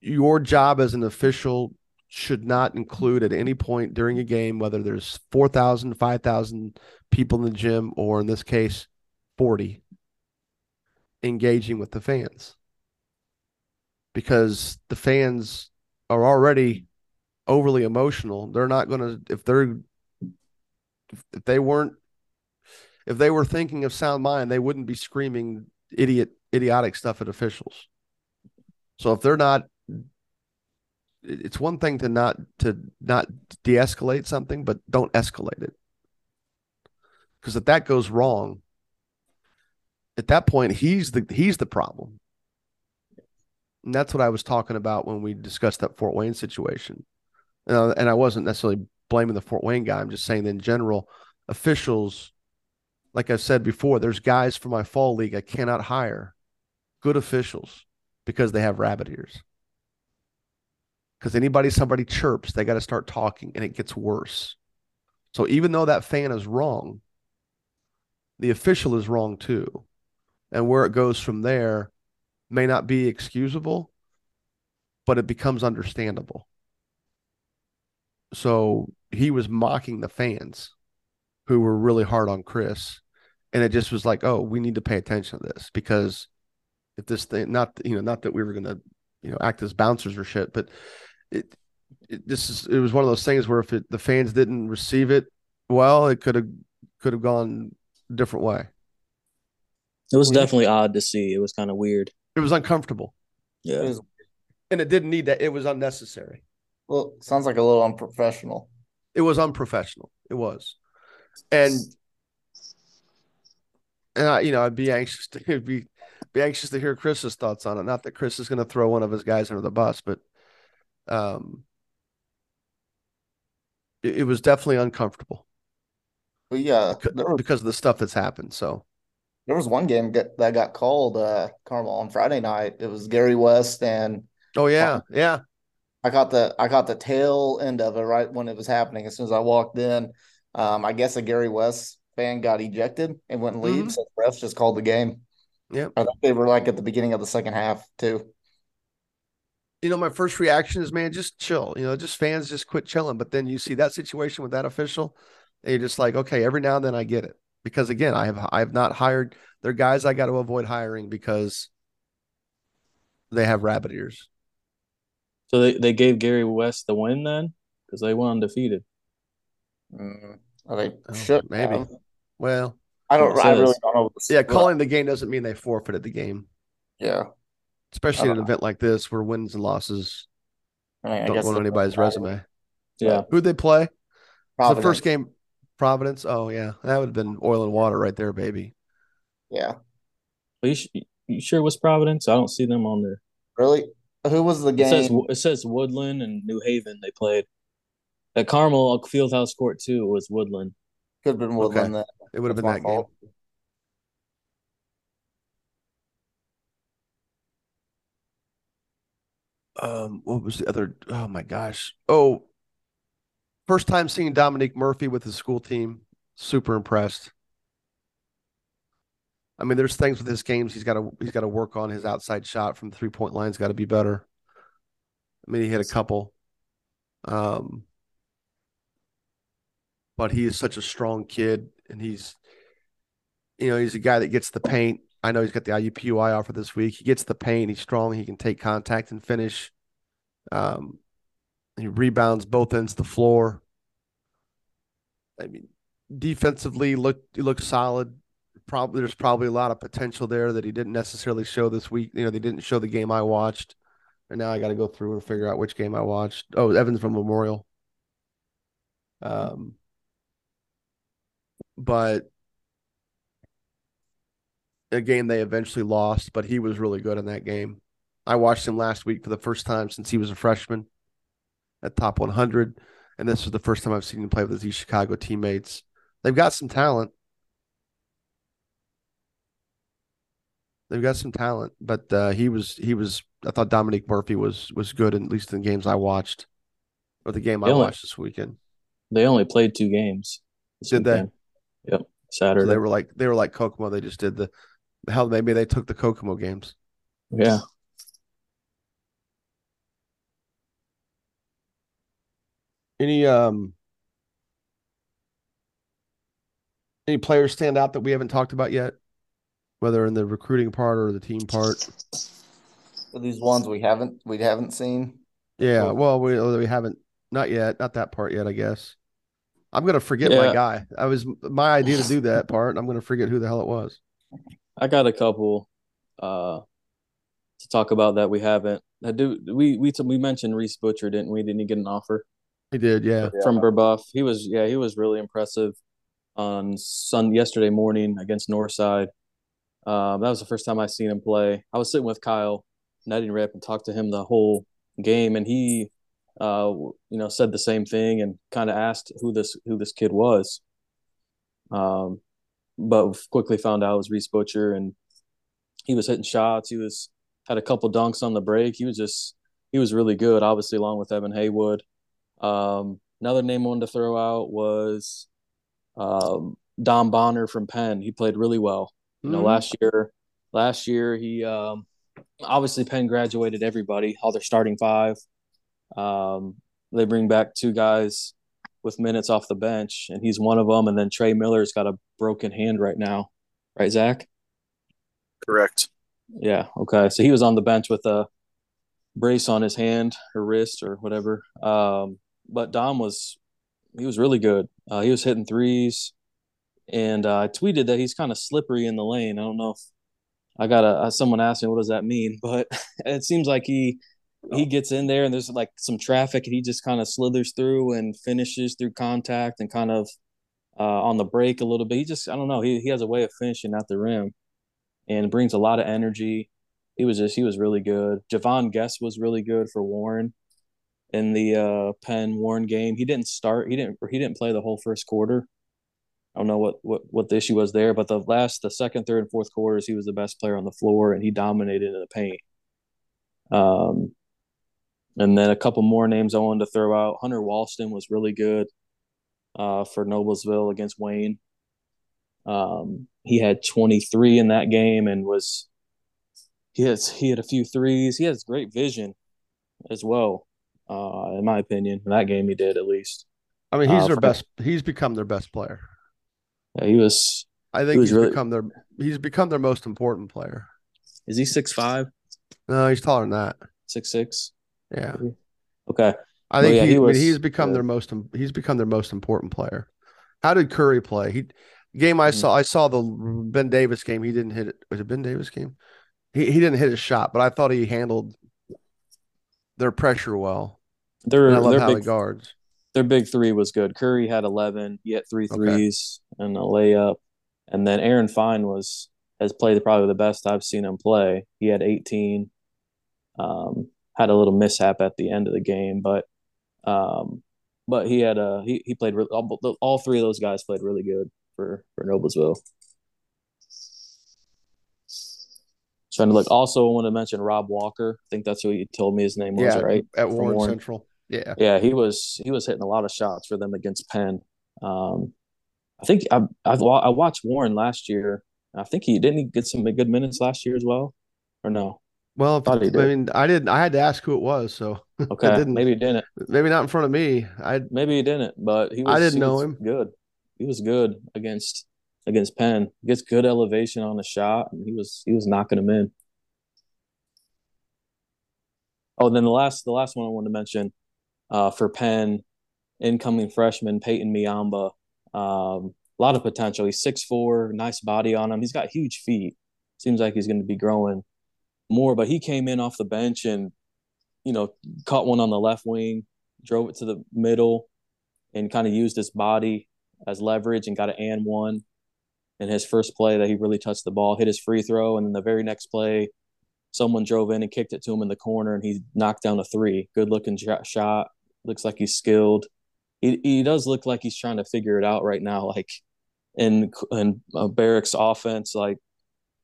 Your job as an official should not include at any point during a game, whether there's 4,000, 5,000 people in the gym, or in this case, 40, engaging with the fans. Because the fans are already overly emotional. They're not going to, if they're, if they weren't, if they were thinking of sound mind, they wouldn't be screaming idiot, idiotic stuff at officials. So if they're not it's one thing to not to not de-escalate something but don't escalate it because if that goes wrong at that point he's the he's the problem and that's what i was talking about when we discussed that fort wayne situation and I, and I wasn't necessarily blaming the fort wayne guy. I'm just saying in general officials like i said before there's guys for my fall league i cannot hire good officials because they have rabbit ears. Because anybody somebody chirps they got to start talking and it gets worse. So even though that fan is wrong the official is wrong too. And where it goes from there may not be excusable but it becomes understandable so he was mocking the fans who were really hard on chris and it just was like, oh, we need to pay attention to this because if this thing, not you know, not that we were gonna you know act as bouncers or shit, but it, it this is it was one of those things where if it, the fans didn't receive it well, it could have could have gone a different way. It was Well, definitely odd to see. It was kind of weird. It was uncomfortable, It Yeah. was- and it didn't need that. It was unnecessary. Well, sounds like a little unprofessional. It was unprofessional. It was, and and I, you know, I'd be anxious to be be anxious to hear Chris's thoughts on it. Not that Chris is going to throw one of his guys under the bus, but um, it, it was definitely uncomfortable But yeah, because, was, because of the stuff that's happened. So there was one game get, that got called, uh, Carmel on Friday night. It was Gary West and oh yeah, yeah, I caught the I caught the tail end of it right when it was happening. As soon as I walked in, um, I guess a Gary West fan got ejected and wouldn't leave, Mhm. so the refs just called the game. Yeah, I think they were like at the beginning of the second half too. you know, my first reaction is, man, just chill. You know, just fans just quit chilling. But then you see that situation with that official, and you're just like, okay, every now and then I get it because again, I have I have not hired. They're guys I got to avoid hiring because they have rabbit ears. So they, they gave Gary West the win then because they went undefeated. Mm, well, they Oh, should maybe. have. Well, I don't. I really don't know. yeah, calling the game doesn't mean they forfeited the game, Yeah, especially in an know. event like this where wins and losses I, mean, I don't guess go on anybody's doesn't resume. Yeah. Who'd they play? It's The first game, Providence. Oh yeah, that would have been oil and water right there, baby. Yeah, Are you, you sure it was Providence? I don't see them on there. really. Who was the game? It says game? it says Woodland and New Haven they played. At Carmel Fieldhouse Court two was Woodland. Could have been Woodland. then. It would have been my that game. um what was the other oh my gosh oh first time seeing dominique murphy with his school team super impressed i mean there's things with his games he's got to he's got to work on his outside shot from three point line's got to be better. I mean he hit a couple. Um but he is such a strong kid and he's you know he's a guy that gets the paint. I know he's got the iupui offer this week. He gets the paint he's strong he can take contact and finish. Um, he rebounds both ends of the floor. I mean, defensively, look he looks solid. Probably there's probably a lot of potential there that he didn't necessarily show this week. You know, they didn't show the game I watched, and now I got to go through and figure out which game I watched. Oh, Evans from Memorial. Um, but a game they eventually lost, but he was really good in that game. I watched him last week for the first time since he was a freshman at top 100. And this was the first time I've seen him play with his Chicago teammates. They've got some talent. They've got some talent, but uh, he was he was. I thought Dominic Murphy was was good, at least in the games I watched, or the game I Yeah. watched this weekend. They only played two games. Did they? weekend. Yep. So Saturday. they were like they were like Kokomo. They just did the hell. Maybe they took the Kokomo games. yeah. Any um any players stand out that we haven't talked about yet, whether in the recruiting part or the team part? For these ones we haven't we haven't seen. Yeah, well, we we haven't not yet, not that part yet, I guess. I'm gonna forget my guy. I was my idea to do that part, and I'm gonna forget who the hell it was. I got a couple uh to talk about that we haven't. I do we we we mentioned Reese Butcher, didn't we? Didn't he get an offer He did, yeah. Yeah. from Brebeuf? He was yeah, he was really impressive on Sun yesterday morning against Northside. Um, that was the first time I seen him play. I was sitting with Kyle Neddenriep and talked to him the whole game, and he, uh, you know, said the same thing and kind of asked who this who this kid was. Um, but quickly found out it was Reese Butcher, and he was hitting shots. He was had a couple dunks on the break. He was just he was really good. Obviously, along with Evan Haywood. Um, another name I wanted to throw out was um, Dom Bonner from Penn. He played really well. You know, Mhm. last year, last year he um, obviously Penn graduated everybody, all their starting five. Um, they bring back two guys with minutes off the bench, and he's one of them. And then Trey Miller's got a broken hand right now. right, Zach? Correct. Yeah. Okay. So he was on the bench with a brace on his hand or wrist or whatever. Um, but Dom was he was really good. Uh, he was hitting threes, and uh, I tweeted that he's kind of slippery in the lane. I don't know if I got a uh, someone asked me what does that mean, but it seems like he he gets in there and there's like some traffic and he just kind of slithers through and finishes through contact and kind of uh, on the break a little bit. He just I don't know. He he has a way of finishing at the rim and brings a lot of energy. He was just he was really good. Javon Guest was really good for Warren in the uh, Penn Warren game. He didn't start. He didn't. He didn't play the whole first quarter. I don't know what, what what the issue was there, but the last, the second, third, and fourth quarters, he was the best player on the floor, and he dominated in the paint. Um, and then a couple more names I wanted to throw out. Hunter Walston was really good uh, for Noblesville against Wayne. Um, he had 23 in that game and was he has he had a few threes. He has great vision as well uh, in my opinion. In that game, he did at least. I mean, he's uh, their best. He's become their best player. Yeah, he was. I think he's really, become their. He's become their most important player. Is he six five? No, he's taller than that. Six six. Yeah. Okay. I think well, yeah, he, he was, he's become their most. He's become their most important player. How did Curry play? He game I mm-hmm. saw. I saw the Ben Davis game. He didn't hit it. Was it Ben Davis game? He he didn't hit a shot, but I thought he handled their pressure well. Their and I love their how big guards. Their big three was good. Curry had eleven. He had three threes okay. and a layup, and then Aaron Fine was has played probably the best I've seen him play. He had eighteen. Um, had a little mishap at the end of the game, but um, but he had a he he played all, all three of those guys played really good for for Noblesville. trying to look. Also, I want to mention Rob Walker. I think that's who you told me his name was, yeah, right? At Warren, Warren, Central. Yeah. Yeah, he was he was hitting a lot of shots for them against Penn. Um, I think I I've, I watched Warren last year. I think he didn't he get some good minutes last year as well, or no? Well, I, I mean, I didn't. I had to ask who it was, so okay, didn't, maybe he didn't. Maybe not in front of me. I maybe he didn't, but he was. I didn't know him. Good. He was good against against Penn. He Gets good elevation on the shot, and he was he was knocking them in. Oh, then the last the last one I want to mention uh, for Penn, incoming freshman Peyton Miamba. Um, a lot of potential. He's six four, nice body on him. He's got huge feet. Seems like he's going to be growing more. But he came in off the bench and you know caught one on the left wing, drove it to the middle, and kind of used his body as leverage and got an and one. In his first play that he really touched the ball, hit his free throw, and then the very next play someone drove in and kicked it to him in the corner and he knocked down a three. Good looking shot. Looks like he's skilled. He, he does look like he's trying to figure it out right now. Like in in uh, Barrick's offense, like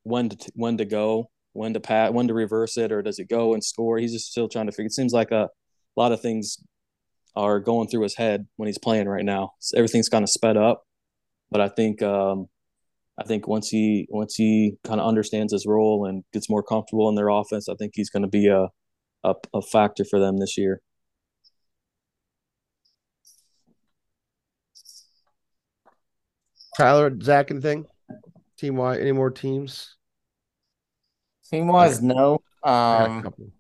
when to when to go, when to pat, when to reverse it, or does it go and score? He's just still trying to figure. It seems like a, a lot of things are going through his head when he's playing right now. So everything's kind of sped up, but I think um, I think once he once he kind of understands his role and gets more comfortable in their offense, I think he's going to be a, a, a factor for them this year. Tyler, Zach, anything team wise? Any more teams? Team wise, no. Um, couple.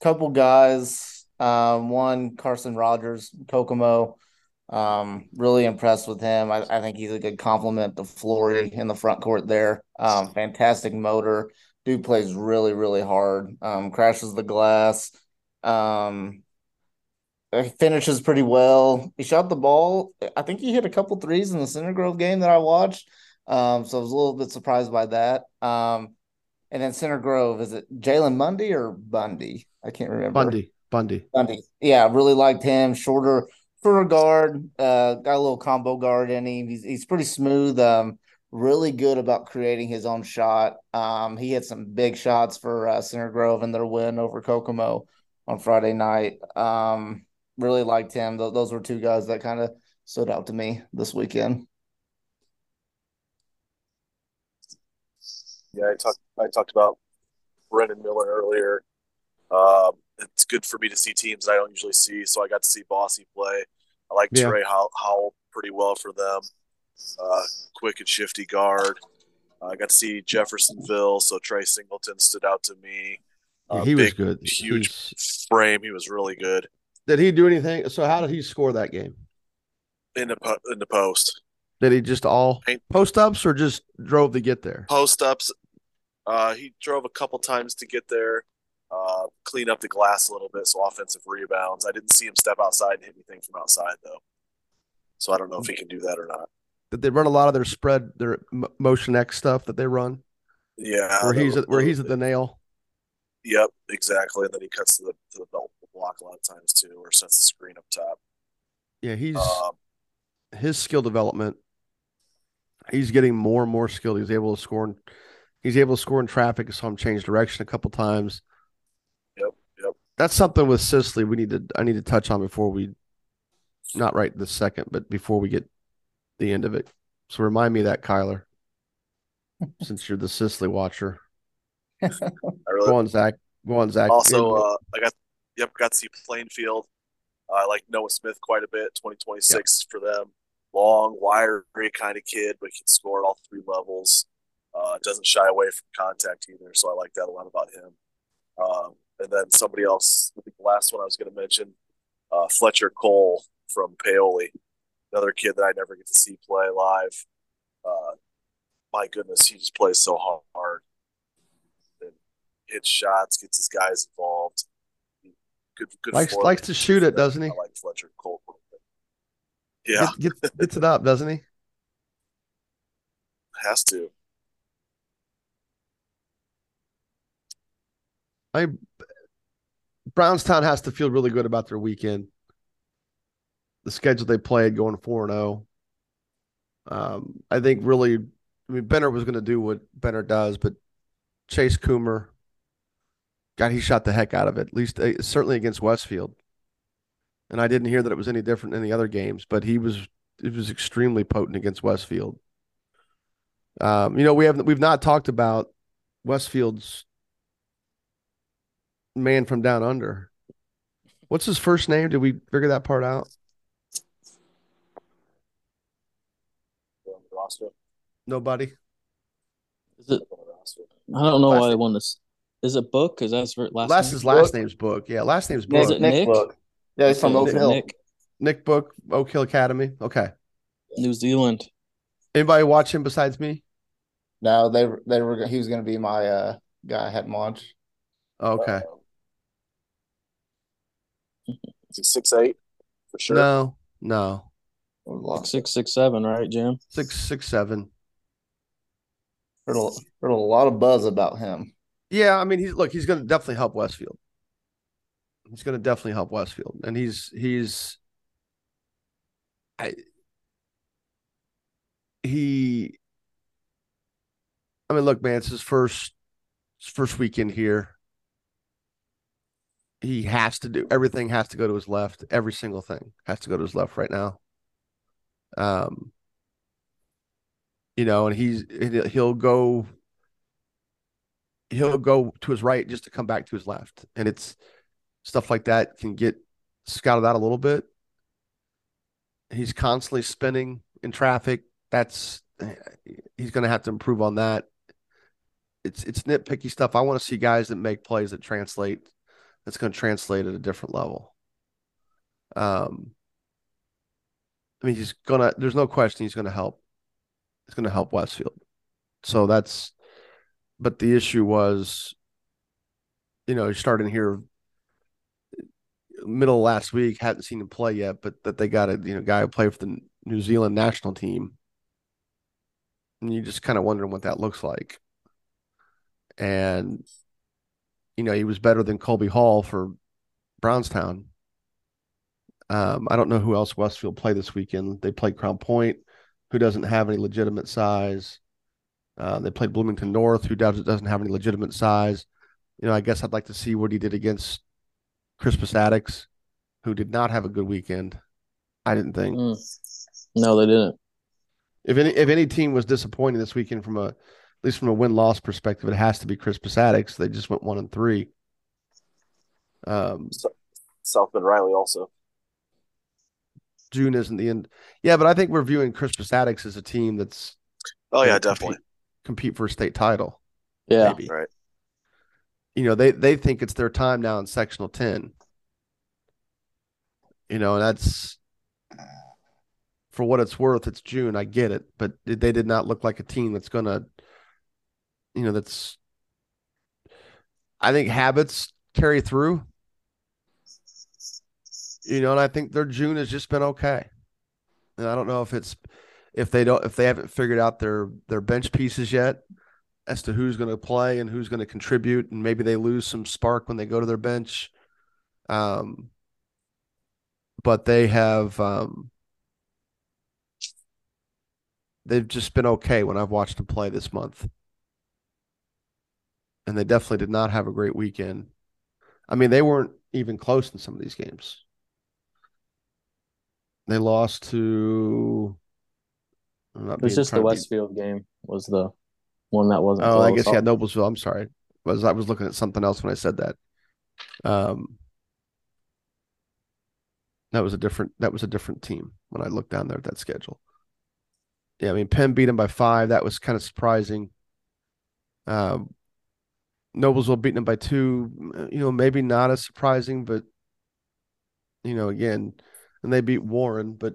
couple guys. Um, one Carson Rogers, Kokomo. Um, really impressed with him. I, I, think he's a good complement to Flory in the front court there. Um, fantastic motor. Dude plays really, really hard. Um, crashes the glass. Um, finishes pretty well. He shot the ball. I think he hit a couple threes in the Center Grove game that I watched. Um, so I was a little bit surprised by that. Um, and then Center Grove, is it Jalen Mundy or Bundy? I can't remember. Bundy. Bundy. Bundy. Yeah, really liked him. Shorter, for a guard, uh, got a little combo guard in him. He's he's pretty smooth. Um, really good about creating his own shot. Um, he had some big shots for uh, Center Grove in their win over Kokomo on Friday night. Um, really liked him. Th- those were two guys that kind of stood out to me this weekend. Yeah, I talked. I talked about Brendan Miller earlier. Um, it's good for me to see teams I don't usually see. So I got to see Bosse play. I like yeah. Trey Howell, Howell pretty well for them. Uh, quick and shifty guard. Uh, I got to see Jeffersonville, so Trey Singleton stood out to me. Yeah, Uh, he was good. huge He's- frame. He was really good did he do anything? So how did he score that game? in the po- in the post. Did he just all post ups or just drove to get there? Post ups. Uh, he drove a couple times to get there, uh, clean up the glass a little bit, so offensive rebounds. I didn't see him step outside and hit anything from outside though, so I don't know if he can do that or not. Did they run a lot of their spread, their motion X stuff that they run? Yeah, Where he's at, where he's at the nail. Yep, exactly. And then he cuts to the to the belt block a lot of times too, or sets the screen up top. Yeah, he's Um, his skill development. He's getting more and more skilled. He's able to score. In, he's able to score in traffic. I saw him change direction a couple times. Yep, yep. That's something with Sisley we need to. I need to touch on before we, not right this second, but before we get the end of it. So remind me of that, Kyler, since you're the Sisley watcher. I really Go on, Zach. Go on, Zach. Also, uh, I got yep, got to see Plainfield. I like Noah Smith quite a bit. Twenty twenty six for them. Long, wiry kind of kid, but can score at all three levels. Uh, doesn't shy away from contact either, so I like that a lot about him. Um, and then somebody else, I think the last one I was going to mention, uh, Fletcher Cole from Paoli, another kid that I never get to see play live. Uh, my goodness, he just plays so hard and hits shots, gets his guys involved. Good, good. Likes- likes to shoot it, doesn't he? I like Fletcher Cole. quite a bit. Yeah, Get, gets, gets it up, doesn't he? has to. I Brownstown has to feel really good about their weekend. The schedule they played going four and zero. Um, I think really, I mean, Benner was going to do what Benner does, but Chase Coomer, God, he shot the heck out of it. At least uh, certainly against Westfield. And I didn't hear that it was any different in the other games, but he was it was extremely potent against Westfield. Um, you know, we haven't we've not talked about Westfield's man from down under. What's his first name? Did we figure that part out? on the roster. Nobody. Is it? On the roster. I don't know Last why I want to. S- Is it Book? Because that's last. Last name? his last name's Book. Yeah, last name's Book. Is it Nick Nick? Book. Yeah, he's from Oak Nick- Hill. Nick, Nick Book, Oak Hill Academy. Okay. New Zealand. Anybody watch him besides me? No, they were they were he was going to be my uh guy I had him watch. Oh, okay. Is six eight for sure? No, no. Like six six seven, right, Jim? Six, six, seven. Heard a, heard a lot of buzz about him. Yeah, I mean, he's look, he's going to definitely help Westfield. He's going to definitely help Westfield, and he's he's. I. He. I mean, look, man, it's his first, his first weekend here. He has to do everything. Has to go to his left. Every single thing has to go to his left right now. Um. You know, and he's he'll go he'll go to his right just to come back to his left. And it's stuff like that can get scouted out a little bit. He's constantly spinning in traffic. That's he's going to have to improve on that. It's it's nitpicky stuff. I want to see guys that make plays that translate. That's going to translate at a different level. Um, I mean, he's gonna. There's no question he's going to help. He's going to help Westfield. So that's but the issue was, you know, starting here middle last week, hadn't seen him play yet, but that they got a you know guy who played for the New Zealand national team, and you just kind of wondering what that looks like. And you know, he was better than Colby Hall for Brownstown. Um, I don't know who else Westfield played this weekend. They played Crown Point, who doesn't have any legitimate size. Uh, they played Bloomington North, who doesn't doesn't have any legitimate size. You know, I guess I'd like to see what he did against Crispus Attucks, who did not have a good weekend. I didn't think. Mm. No, they didn't. If any if any team was disappointing this weekend from a at least from a win loss perspective, it has to be Crispus Attucks. They just went one and three. Um, Southman Riley also. June isn't the end. Yeah, but I think we're viewing Crispus Attucks as a team that's Oh yeah, gonna definitely. Compete- compete for a state title. Yeah. Maybe. Right. You know, they they think it's their time now in sectional 10. You know, and that's for what it's worth, it's June. I get it, but they did not look like a team that's going to, you know, that's. I think habits carry through. You know, and I think their June has just been okay. And I don't know if it's if they don't if they haven't figured out their their bench pieces yet as to who's going to play and who's going to contribute, and maybe they lose some spark when they go to their bench. Um, but they have um, they've just been okay when I've watched them play this month. And they definitely did not have a great weekend. I mean, they weren't even close in some of these games. They lost to. It was just the to be- Westfield game was the one that wasn't. Oh, I guess yeah, Noblesville. I'm sorry. Was I was looking at something else when I said that. Um, that was a different. That was a different team when I looked down there at that schedule. Yeah, I mean Penn beat them by five. That was kind of surprising. Um, Noblesville beating them by two. You know, maybe not as surprising, but you know, again, and they beat Warren, but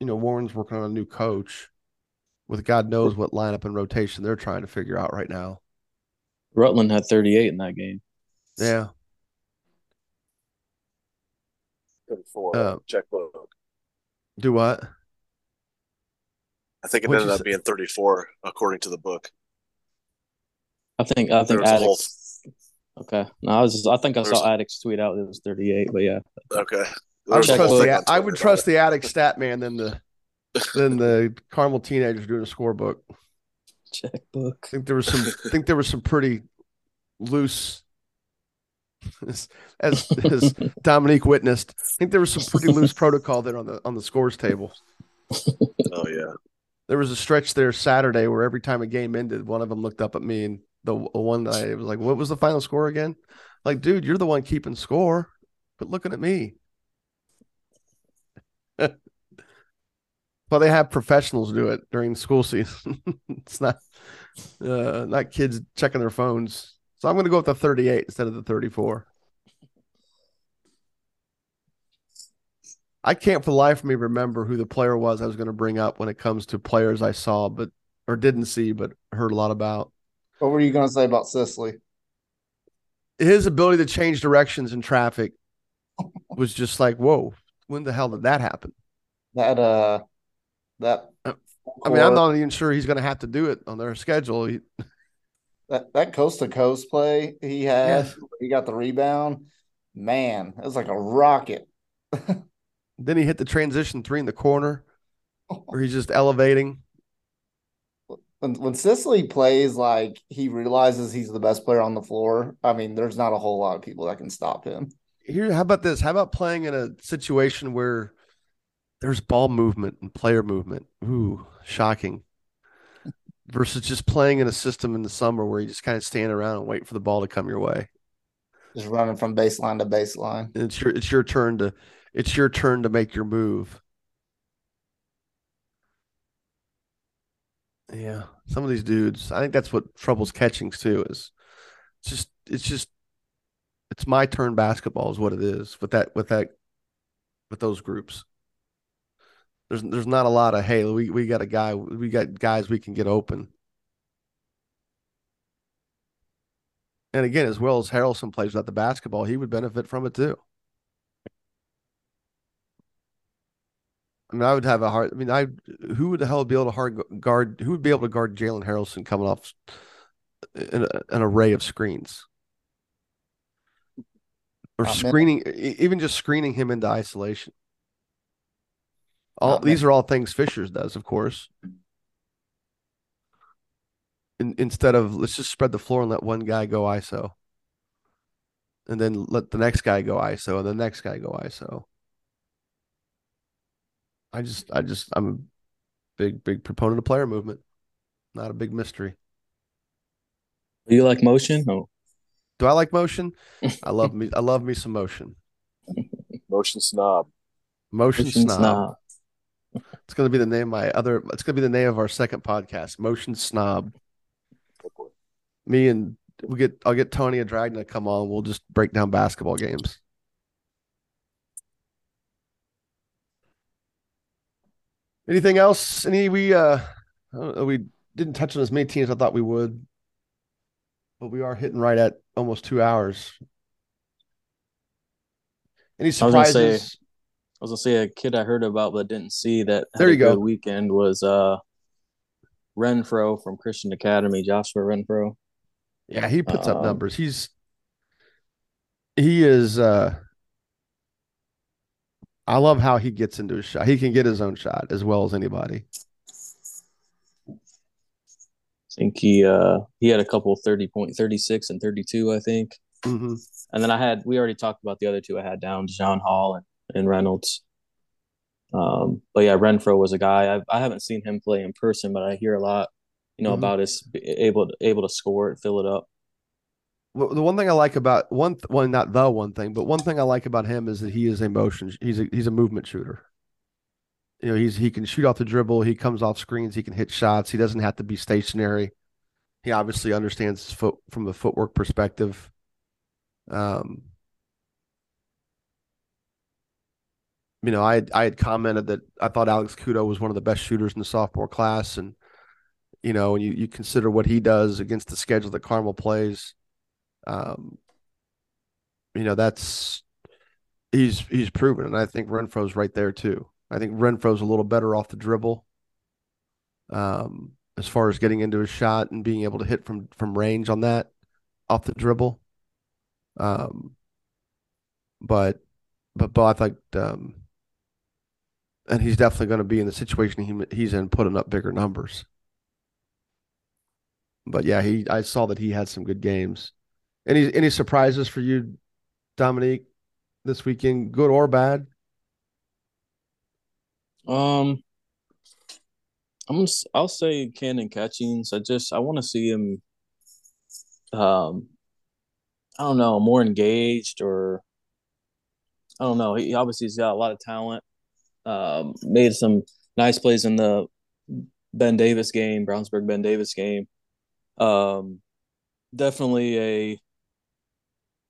you know, Warren's working on a new coach with God knows what lineup and rotation they're trying to figure out right now. Rutland had 38 in that game. Yeah. 34 Uh, checkbook. Do what? I think it what'd ended up say? being 34 according to the book. I think I think There was a whole- Okay, no, I was just, I think I There's- saw Attucks tweet out it was 38, but yeah, Okay. I would trust the thing I would trust the Attucks stat man than the than the Carmel teenagers doing a scorebook. checkbook. I think there was some I think there was some pretty loose as as, as Dominique witnessed. I think there was some pretty loose protocol there on the on the scores table. Oh yeah. There was a stretch there Saturday where every time a game ended, one of them looked up at me and the one that I was like, "What was the final score again?" Like, dude, you're the one keeping score, but looking at me. Well, they have professionals do it during school season. it's not uh, not kids checking their phones. So I'm going to go with the 38 instead of the 34. I can't for the life of me remember who the player was I was going to bring up when it comes to players I saw but or didn't see but heard a lot about. What were you going to say about Sisley? His ability to change directions in traffic was just like, whoa, when the hell did that happen? That uh, that. Uh, I mean, I'm not even sure he's going to have to do it on their schedule. He, that that coast to coast play he had. He got the rebound. Man, it was like a rocket. then he hit the transition three in the corner where he's just elevating. When when Sisley plays like he realizes he's the best player on the floor, I mean, there's not a whole lot of people that can stop him. Here, how about this? How about playing in a situation where there's ball movement and player movement? Ooh, shocking. Versus just playing in a system in the summer where you just kind of stand around and wait for the ball to come your way. Just running from baseline to baseline. And it's your it's your turn to it's your turn to make your move. Yeah, some of these dudes, I think that's what troubles catching too. Is it's just it's just it's my turn basketball is what it is with that with that with those groups. There's there's not a lot of hey we we got a guy we got guys we can get open. And again, as well as Harrelson plays without the basketball, he would benefit from it too. I mean, I would have a hard. I mean, I who would the hell be able to hard guard? Who would be able to guard Jalen Harrelson coming off an, an array of screens, or oh, Not screening, even just screening him into isolation? All Not these are all things Fishers does, of course. In, instead of let's just spread the floor and let one guy go ISO, and then let the next guy go ISO, and the next guy go ISO. I just, I just, I'm a big, big proponent of player movement. Not a big mystery. Do you like motion? Oh, Do I like motion? I love me. I love me some motion. Motion snob. Motion, motion's snob. not. It's going to be the name of my other. It's going to be the name of our second podcast. Motion snob. Me and we get I'll get Tony and Dragna to come on. We'll just break down basketball games. Anything else? Any we uh we didn't touch on as many teams I thought we would, but we are hitting right at almost two hours. Any surprises? I was, say, I was gonna say a kid I heard about but didn't see that. There you go. Weekend was uh Renfro from Christian Academy, Joshua Renfro. Yeah, he puts um, up numbers. He's he is uh I love how he gets into his shot. He can get his own shot as well as anybody. I think he uh he had a couple 30 point 36 and 32, I think. Mm-hmm. And then I had we already talked about the other two I had down, John Hall and, and Reynolds. Um, but yeah, Renfro was a guy I I haven't seen him play in person, but I hear a lot, you know, mm-hmm. about his able able to score it, fill it up the one thing I like about one, well, not the one thing, but one thing I like about him is that he is a motion. He's a he's a movement shooter. You know, he's he can shoot off the dribble. He comes off screens. He can hit shots. He doesn't have to be stationary. He obviously understands his foot from the footwork perspective. Um, you know, I had, I had commented that I thought Alex Kudo was one of the best shooters in the sophomore class, and you know, and you you consider what he does against the schedule that Carmel plays um, you know, that's he's he's proven, and I think Renfro's right there too. I think Renfro's a little better off the dribble, um, as far as getting into his shot and being able to hit from from range on that off the dribble. Um, but but but I think um, and he's definitely going to be in the situation he he's in, putting up bigger numbers. But yeah, he I saw that he had some good games. Any any surprises for you, Dominique, this weekend, good or bad? Um, I'm I'll say Kanon Catchings. I just I want to see him. Um, I don't know, more engaged or I don't know. He obviously he's got a lot of talent. Um, made some nice plays in the Ben Davis game, Brownsburg Ben Davis game. Um, definitely a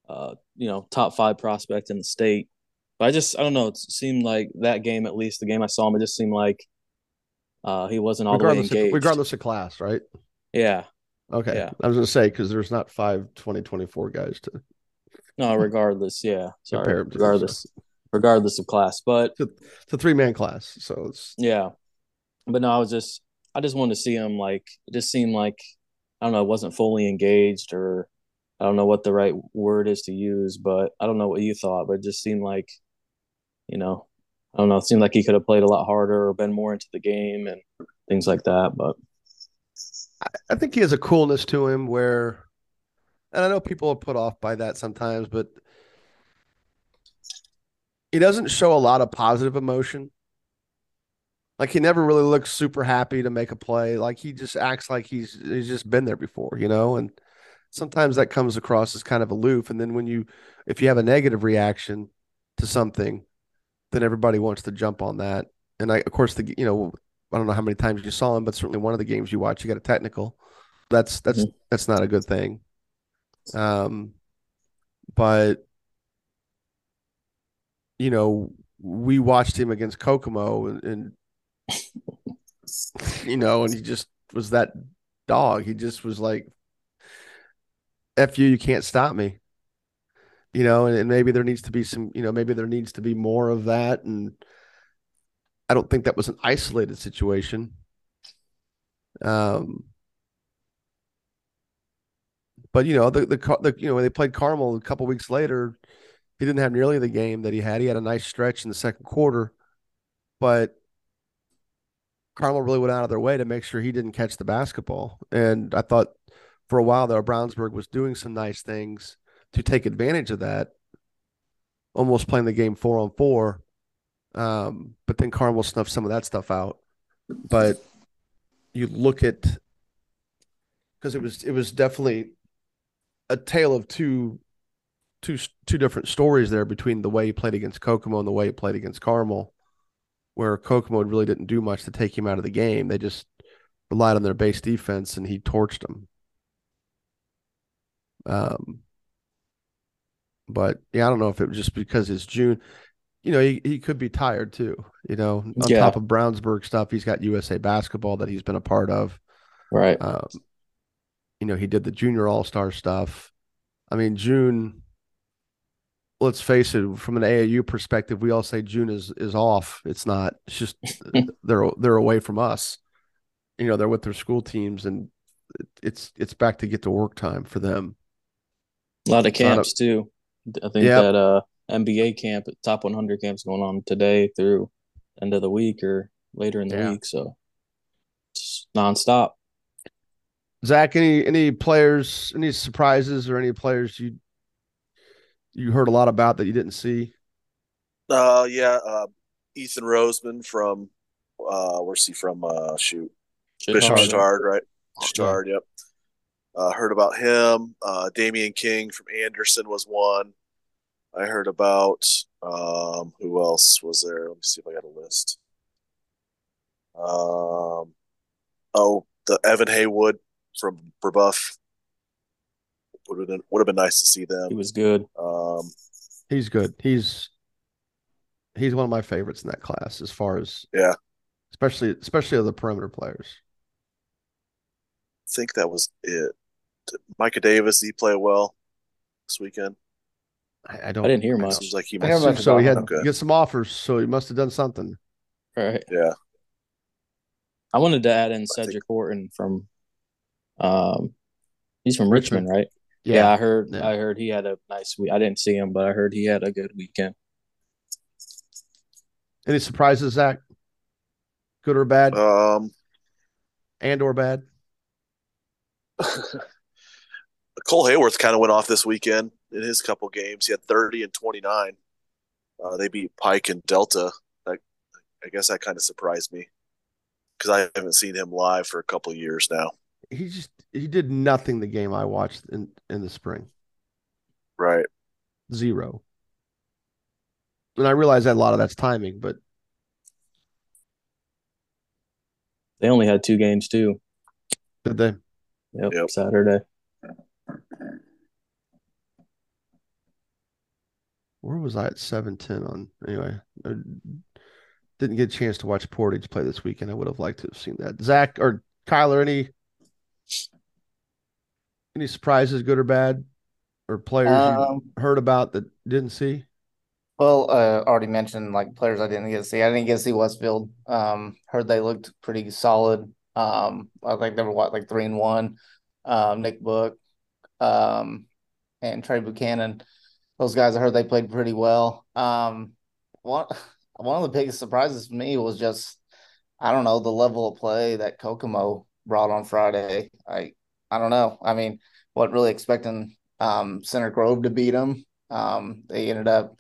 uh, you know, top five prospect in the state. But I just I don't know. It seemed like that game, at least the game I saw him, it just seemed like uh, he wasn't all regardless the way engaged. Of, regardless of class, right? Yeah. Okay. Yeah. I was going to say because there's not five 2024 guys to. No, regardless, yeah. Sorry, regardless, to, so. Regardless of class, but it's a, three man class, so it's yeah. But no, I was just I just wanted to see him like it just seemed like I don't know, wasn't fully engaged or I don't know what the right word is to use, but I don't know what you thought, but it just seemed like, you know, I don't know, it seemed like he could have played a lot harder or been more into the game and things like that. But I think he has a coolness to him where, and I know people are put off by that sometimes, but he doesn't show a lot of positive emotion. Like he never really looks super happy to make a play. Like he just acts like he's he's just been there before, you know, and sometimes that comes across as kind of aloof. And then when you, if you have a negative reaction to something, then everybody wants to jump on that. And I, of course, the you know, I don't know how many times you saw him, but certainly one of the games you watch, you got a technical. That's that's mm-hmm. that's not a good thing. Um, but you know, we watched him against Kokomo, and, and you know, and he just was that dog. He just was like F you, you can't stop me. You know, and, and maybe there needs to be some, you know, maybe there needs to be more of that. And I don't think that was an isolated situation. Um, but you know, the, the the you know when they played Carmel a couple weeks later, he didn't have nearly the game that he had. He had a nice stretch in the second quarter, but Carmel really went out of their way to make sure he didn't catch the basketball. And I thought for a while there, Brownsburg was doing some nice things to take advantage of that, almost playing the game four on four. Um, but then Carmel snuffed some of that stuff out. But you look at because it was it was definitely a tale of two two two different stories there between the way he played against Kokomo and the way he played against Carmel, where Kokomo really didn't do much to take him out of the game. They just relied on their base defense and he torched them. Um, but yeah, I don't know if it was just because it's June. You know, he, he could be tired too. You know, on Yeah. top of Brownsburg stuff, he's got USA basketball that he's been a part of. Right. Um, you know, he did the junior all star stuff. I mean, June. Let's face it, from an AAU perspective, we all say June is is off. It's not. It's just they're they're away from us. You know, they're with their school teams, and it's it's back to get to work time for them. A lot of not a- camps too. I think that uh NBA camp, top 100 camps going on today through end of the week or later in the Yeah. week. So it's nonstop. Zach, any any players, any surprises, or any players you you heard a lot about that you didn't see? Uh, yeah. Uh, Ethan Roseman from uh, where's he from? Uh, shoot, Bishop Chicago. Chatard, right? Chatard, yep. Uh, heard about him. Uh, Damian King from Anderson was one. I heard about um, who else was there? Let me see if I got a list. Um, oh, the Evan Haywood from Brebeuf would have been would have been nice to see them. He was good. Um, He's good. He's he's one of my favorites in that class as far as yeah, especially especially of the perimeter players. I think that was it. Micah Davis, he play well this weekend? I, I don't. I didn't hear It much. seems like he I I might. hear assume much so he had him. Okay. get some offers, so he must have done something. Right. Yeah, I wanted to add in think- Cedric Horton from um he's from Richmond. Richmond, right? Yeah, I heard Yeah. I heard he had a nice week. I didn't see him, but I heard he had a good weekend. Any surprises, Zach? Good or bad, um, and or bad? Cole Hayworth kind of went off this weekend in his couple games. He had 30 and 29. Uh, they beat Pike and Delta. That, I guess that kind of surprised me because I haven't seen him live for a couple years now. He just he did nothing the game I watched in in the spring. Right. Zero. And I realize that a lot of that's timing, but They only had two games too. did they? Yep, Yep. Saturday. Where was I at seven ten on? Anyway, I didn't get a chance to watch Portage play this weekend. I would have liked to have seen that. Zach or Kyler, any any surprises, good or bad, or players Um, you heard about that didn't see? Well, uh, already mentioned like players I didn't get to see. I didn't get to see Westfield. Um, heard they looked pretty solid. Um, I think they were what like three and one. Um, Nick Book, um, and Trey Buchanan. Those guys I heard they played pretty well. Um, one one of the biggest surprises for me was just I don't know the level of play that Kokomo brought on Friday. I I don't know. I mean, wasn't really expecting um, Center Grove to beat them. Um, they ended up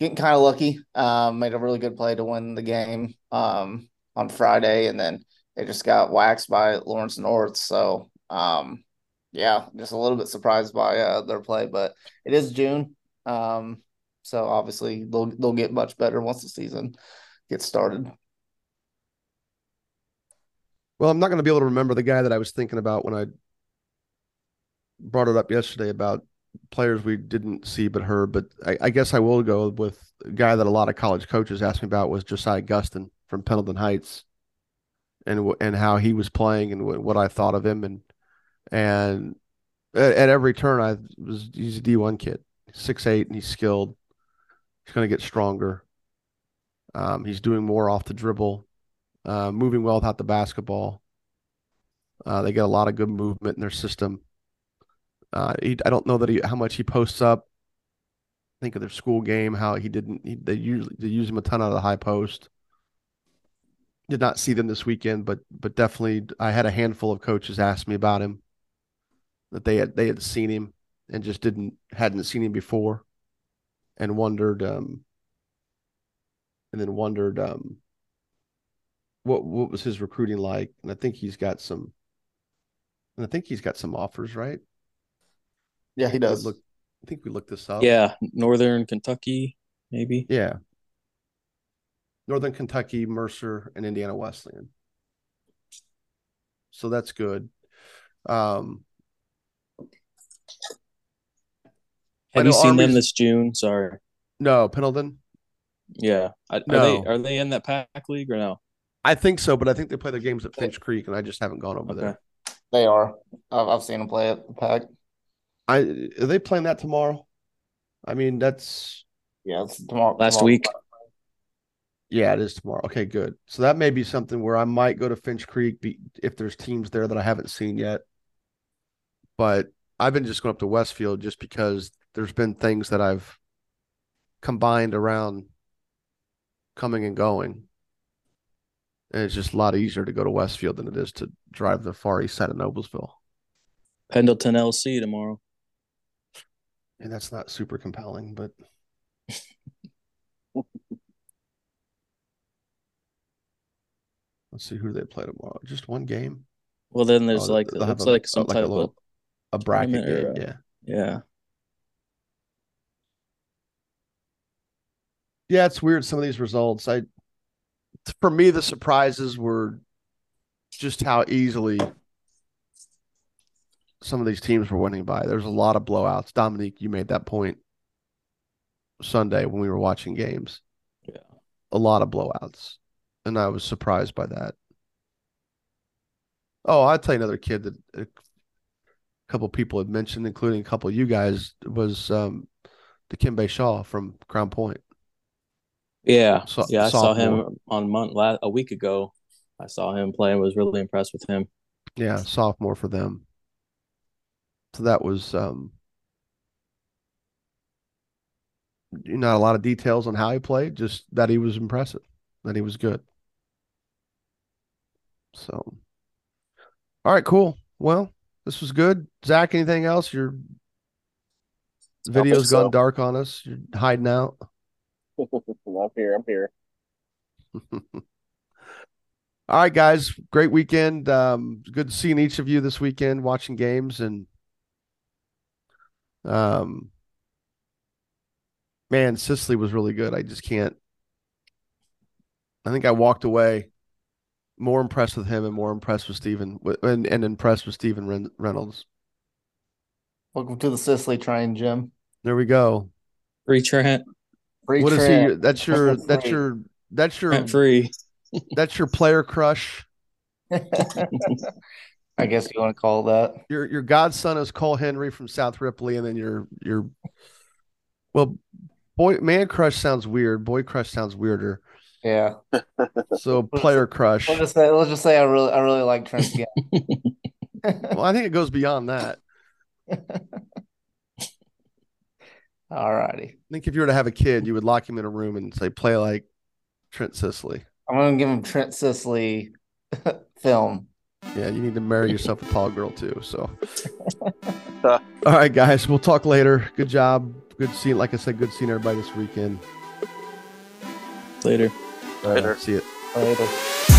getting kind of lucky. Um, made a really good play to win the game um, on Friday, and then they just got waxed by Lawrence North. So, um, yeah, just a little bit surprised by uh, their play, but it is June, um, so obviously they'll they'll get much better once the season gets started. Well, I'm not going to be able to remember the guy that I was thinking about when I brought it up yesterday about players we didn't see but heard. But I, I guess I will go with a guy that a lot of college coaches asked me about was Josiah Gustin from Pendleton Heights, and and how he was playing and what I thought of him and and at, at every turn I was he's a D1 kid, six eight, and he's skilled. He's going to get stronger. Um, he's doing more off the dribble uh, moving well without the basketball. Uh, they get a lot of good movement in their system. Uh, he, I don't know that he how much he posts up. Think of their school game, how he didn't. He, they usually they use him a ton out of the high post. Did not see them this weekend, but but definitely I had a handful of coaches ask me about him. That they had they had seen him and just didn't hadn't seen him before, and wondered um, and then wondered um, what what was his recruiting like? And I think he's got some. And I think he's got some offers, right? Yeah, he does. Look, I think we looked this up. Yeah, Northern Kentucky, maybe. yeah. Northern Kentucky, Mercer, and Indiana Wesleyan. So that's good. Um, Have you know seen them this June? Sorry. No, Pendleton. Yeah. I- Are No. they are they in that pack league or no? I think so, but I think they play their games at Finch Creek, and I just haven't gone over Okay. there. They are. I've, I've seen them play at the pack. I are they playing that tomorrow? I mean, that's Yeah, it's tomorrow. Last tomorrow. week. yeah, it is tomorrow. Okay, good. So that may be something where I might go to Finch Creek be, if there's teams there that I haven't seen yet. But I've been just going up to Westfield just because there's been things that I've combined around coming and going. And it's just a lot easier to go to Westfield than it is to drive the far east side of Noblesville. Pendleton LC tomorrow. And that's not super compelling, but let's see who they play tomorrow. Just one game, Well, then there's Oh, like it looks a- like some like a type little- of a bracket game. or, yeah, yeah. yeah. It's weird. Some of these results. I, for me, the surprises were just how easily some of these teams were winning by. There's a lot of blowouts. Dominique, you made that point Sunday when we were watching games. Yeah. a lot of blowouts, and I was surprised by that. Oh, I'll tell you another kid that a couple people had mentioned, including a couple of you guys, was um, Dikembe Shaw from Crown Point. Yeah. So- yeah, I saw him on month a week ago. I saw him play and was really impressed with him. Yeah, sophomore for them. So that was um, not a lot of details on how he played, just that he was impressive, that he was good. So, all right, cool. Well, this was good. Zach, anything else? Your video's gone so. dark on us. You're hiding out. I'm here. I'm here. All right, guys. Great weekend. Um, good seeing each of you this weekend, watching games, and um, man, Sisley was really good. I just can't. I think I walked away more impressed with him and more impressed with Stephen and, and impressed with Stephen Ren- Reynolds. Welcome to the Sicily train, Jim. There we go. Free Trent, Free What is he? Trent. That's your. That's your. That's your. Trent free. That's your player crush. I guess you want to call that. your your godson is Cole Henry from South Ripley, and then your your well, boy man crush sounds weird. Boy crush sounds weirder. Yeah. So player crush. Let's just say, let's just say I really, I really like Trent again. Well, I think it goes beyond that. All righty. I think if you were to have a kid, you would lock him in a room and say, "Play like Trent Sisley." I'm gonna give him Trent Sisley film. Yeah, you need to marry yourself a tall girl too. So, uh. all right, guys, we'll talk later. Good job. Good seeing, like I said, good seeing everybody this weekend. Later. All right, Later. see you. Later.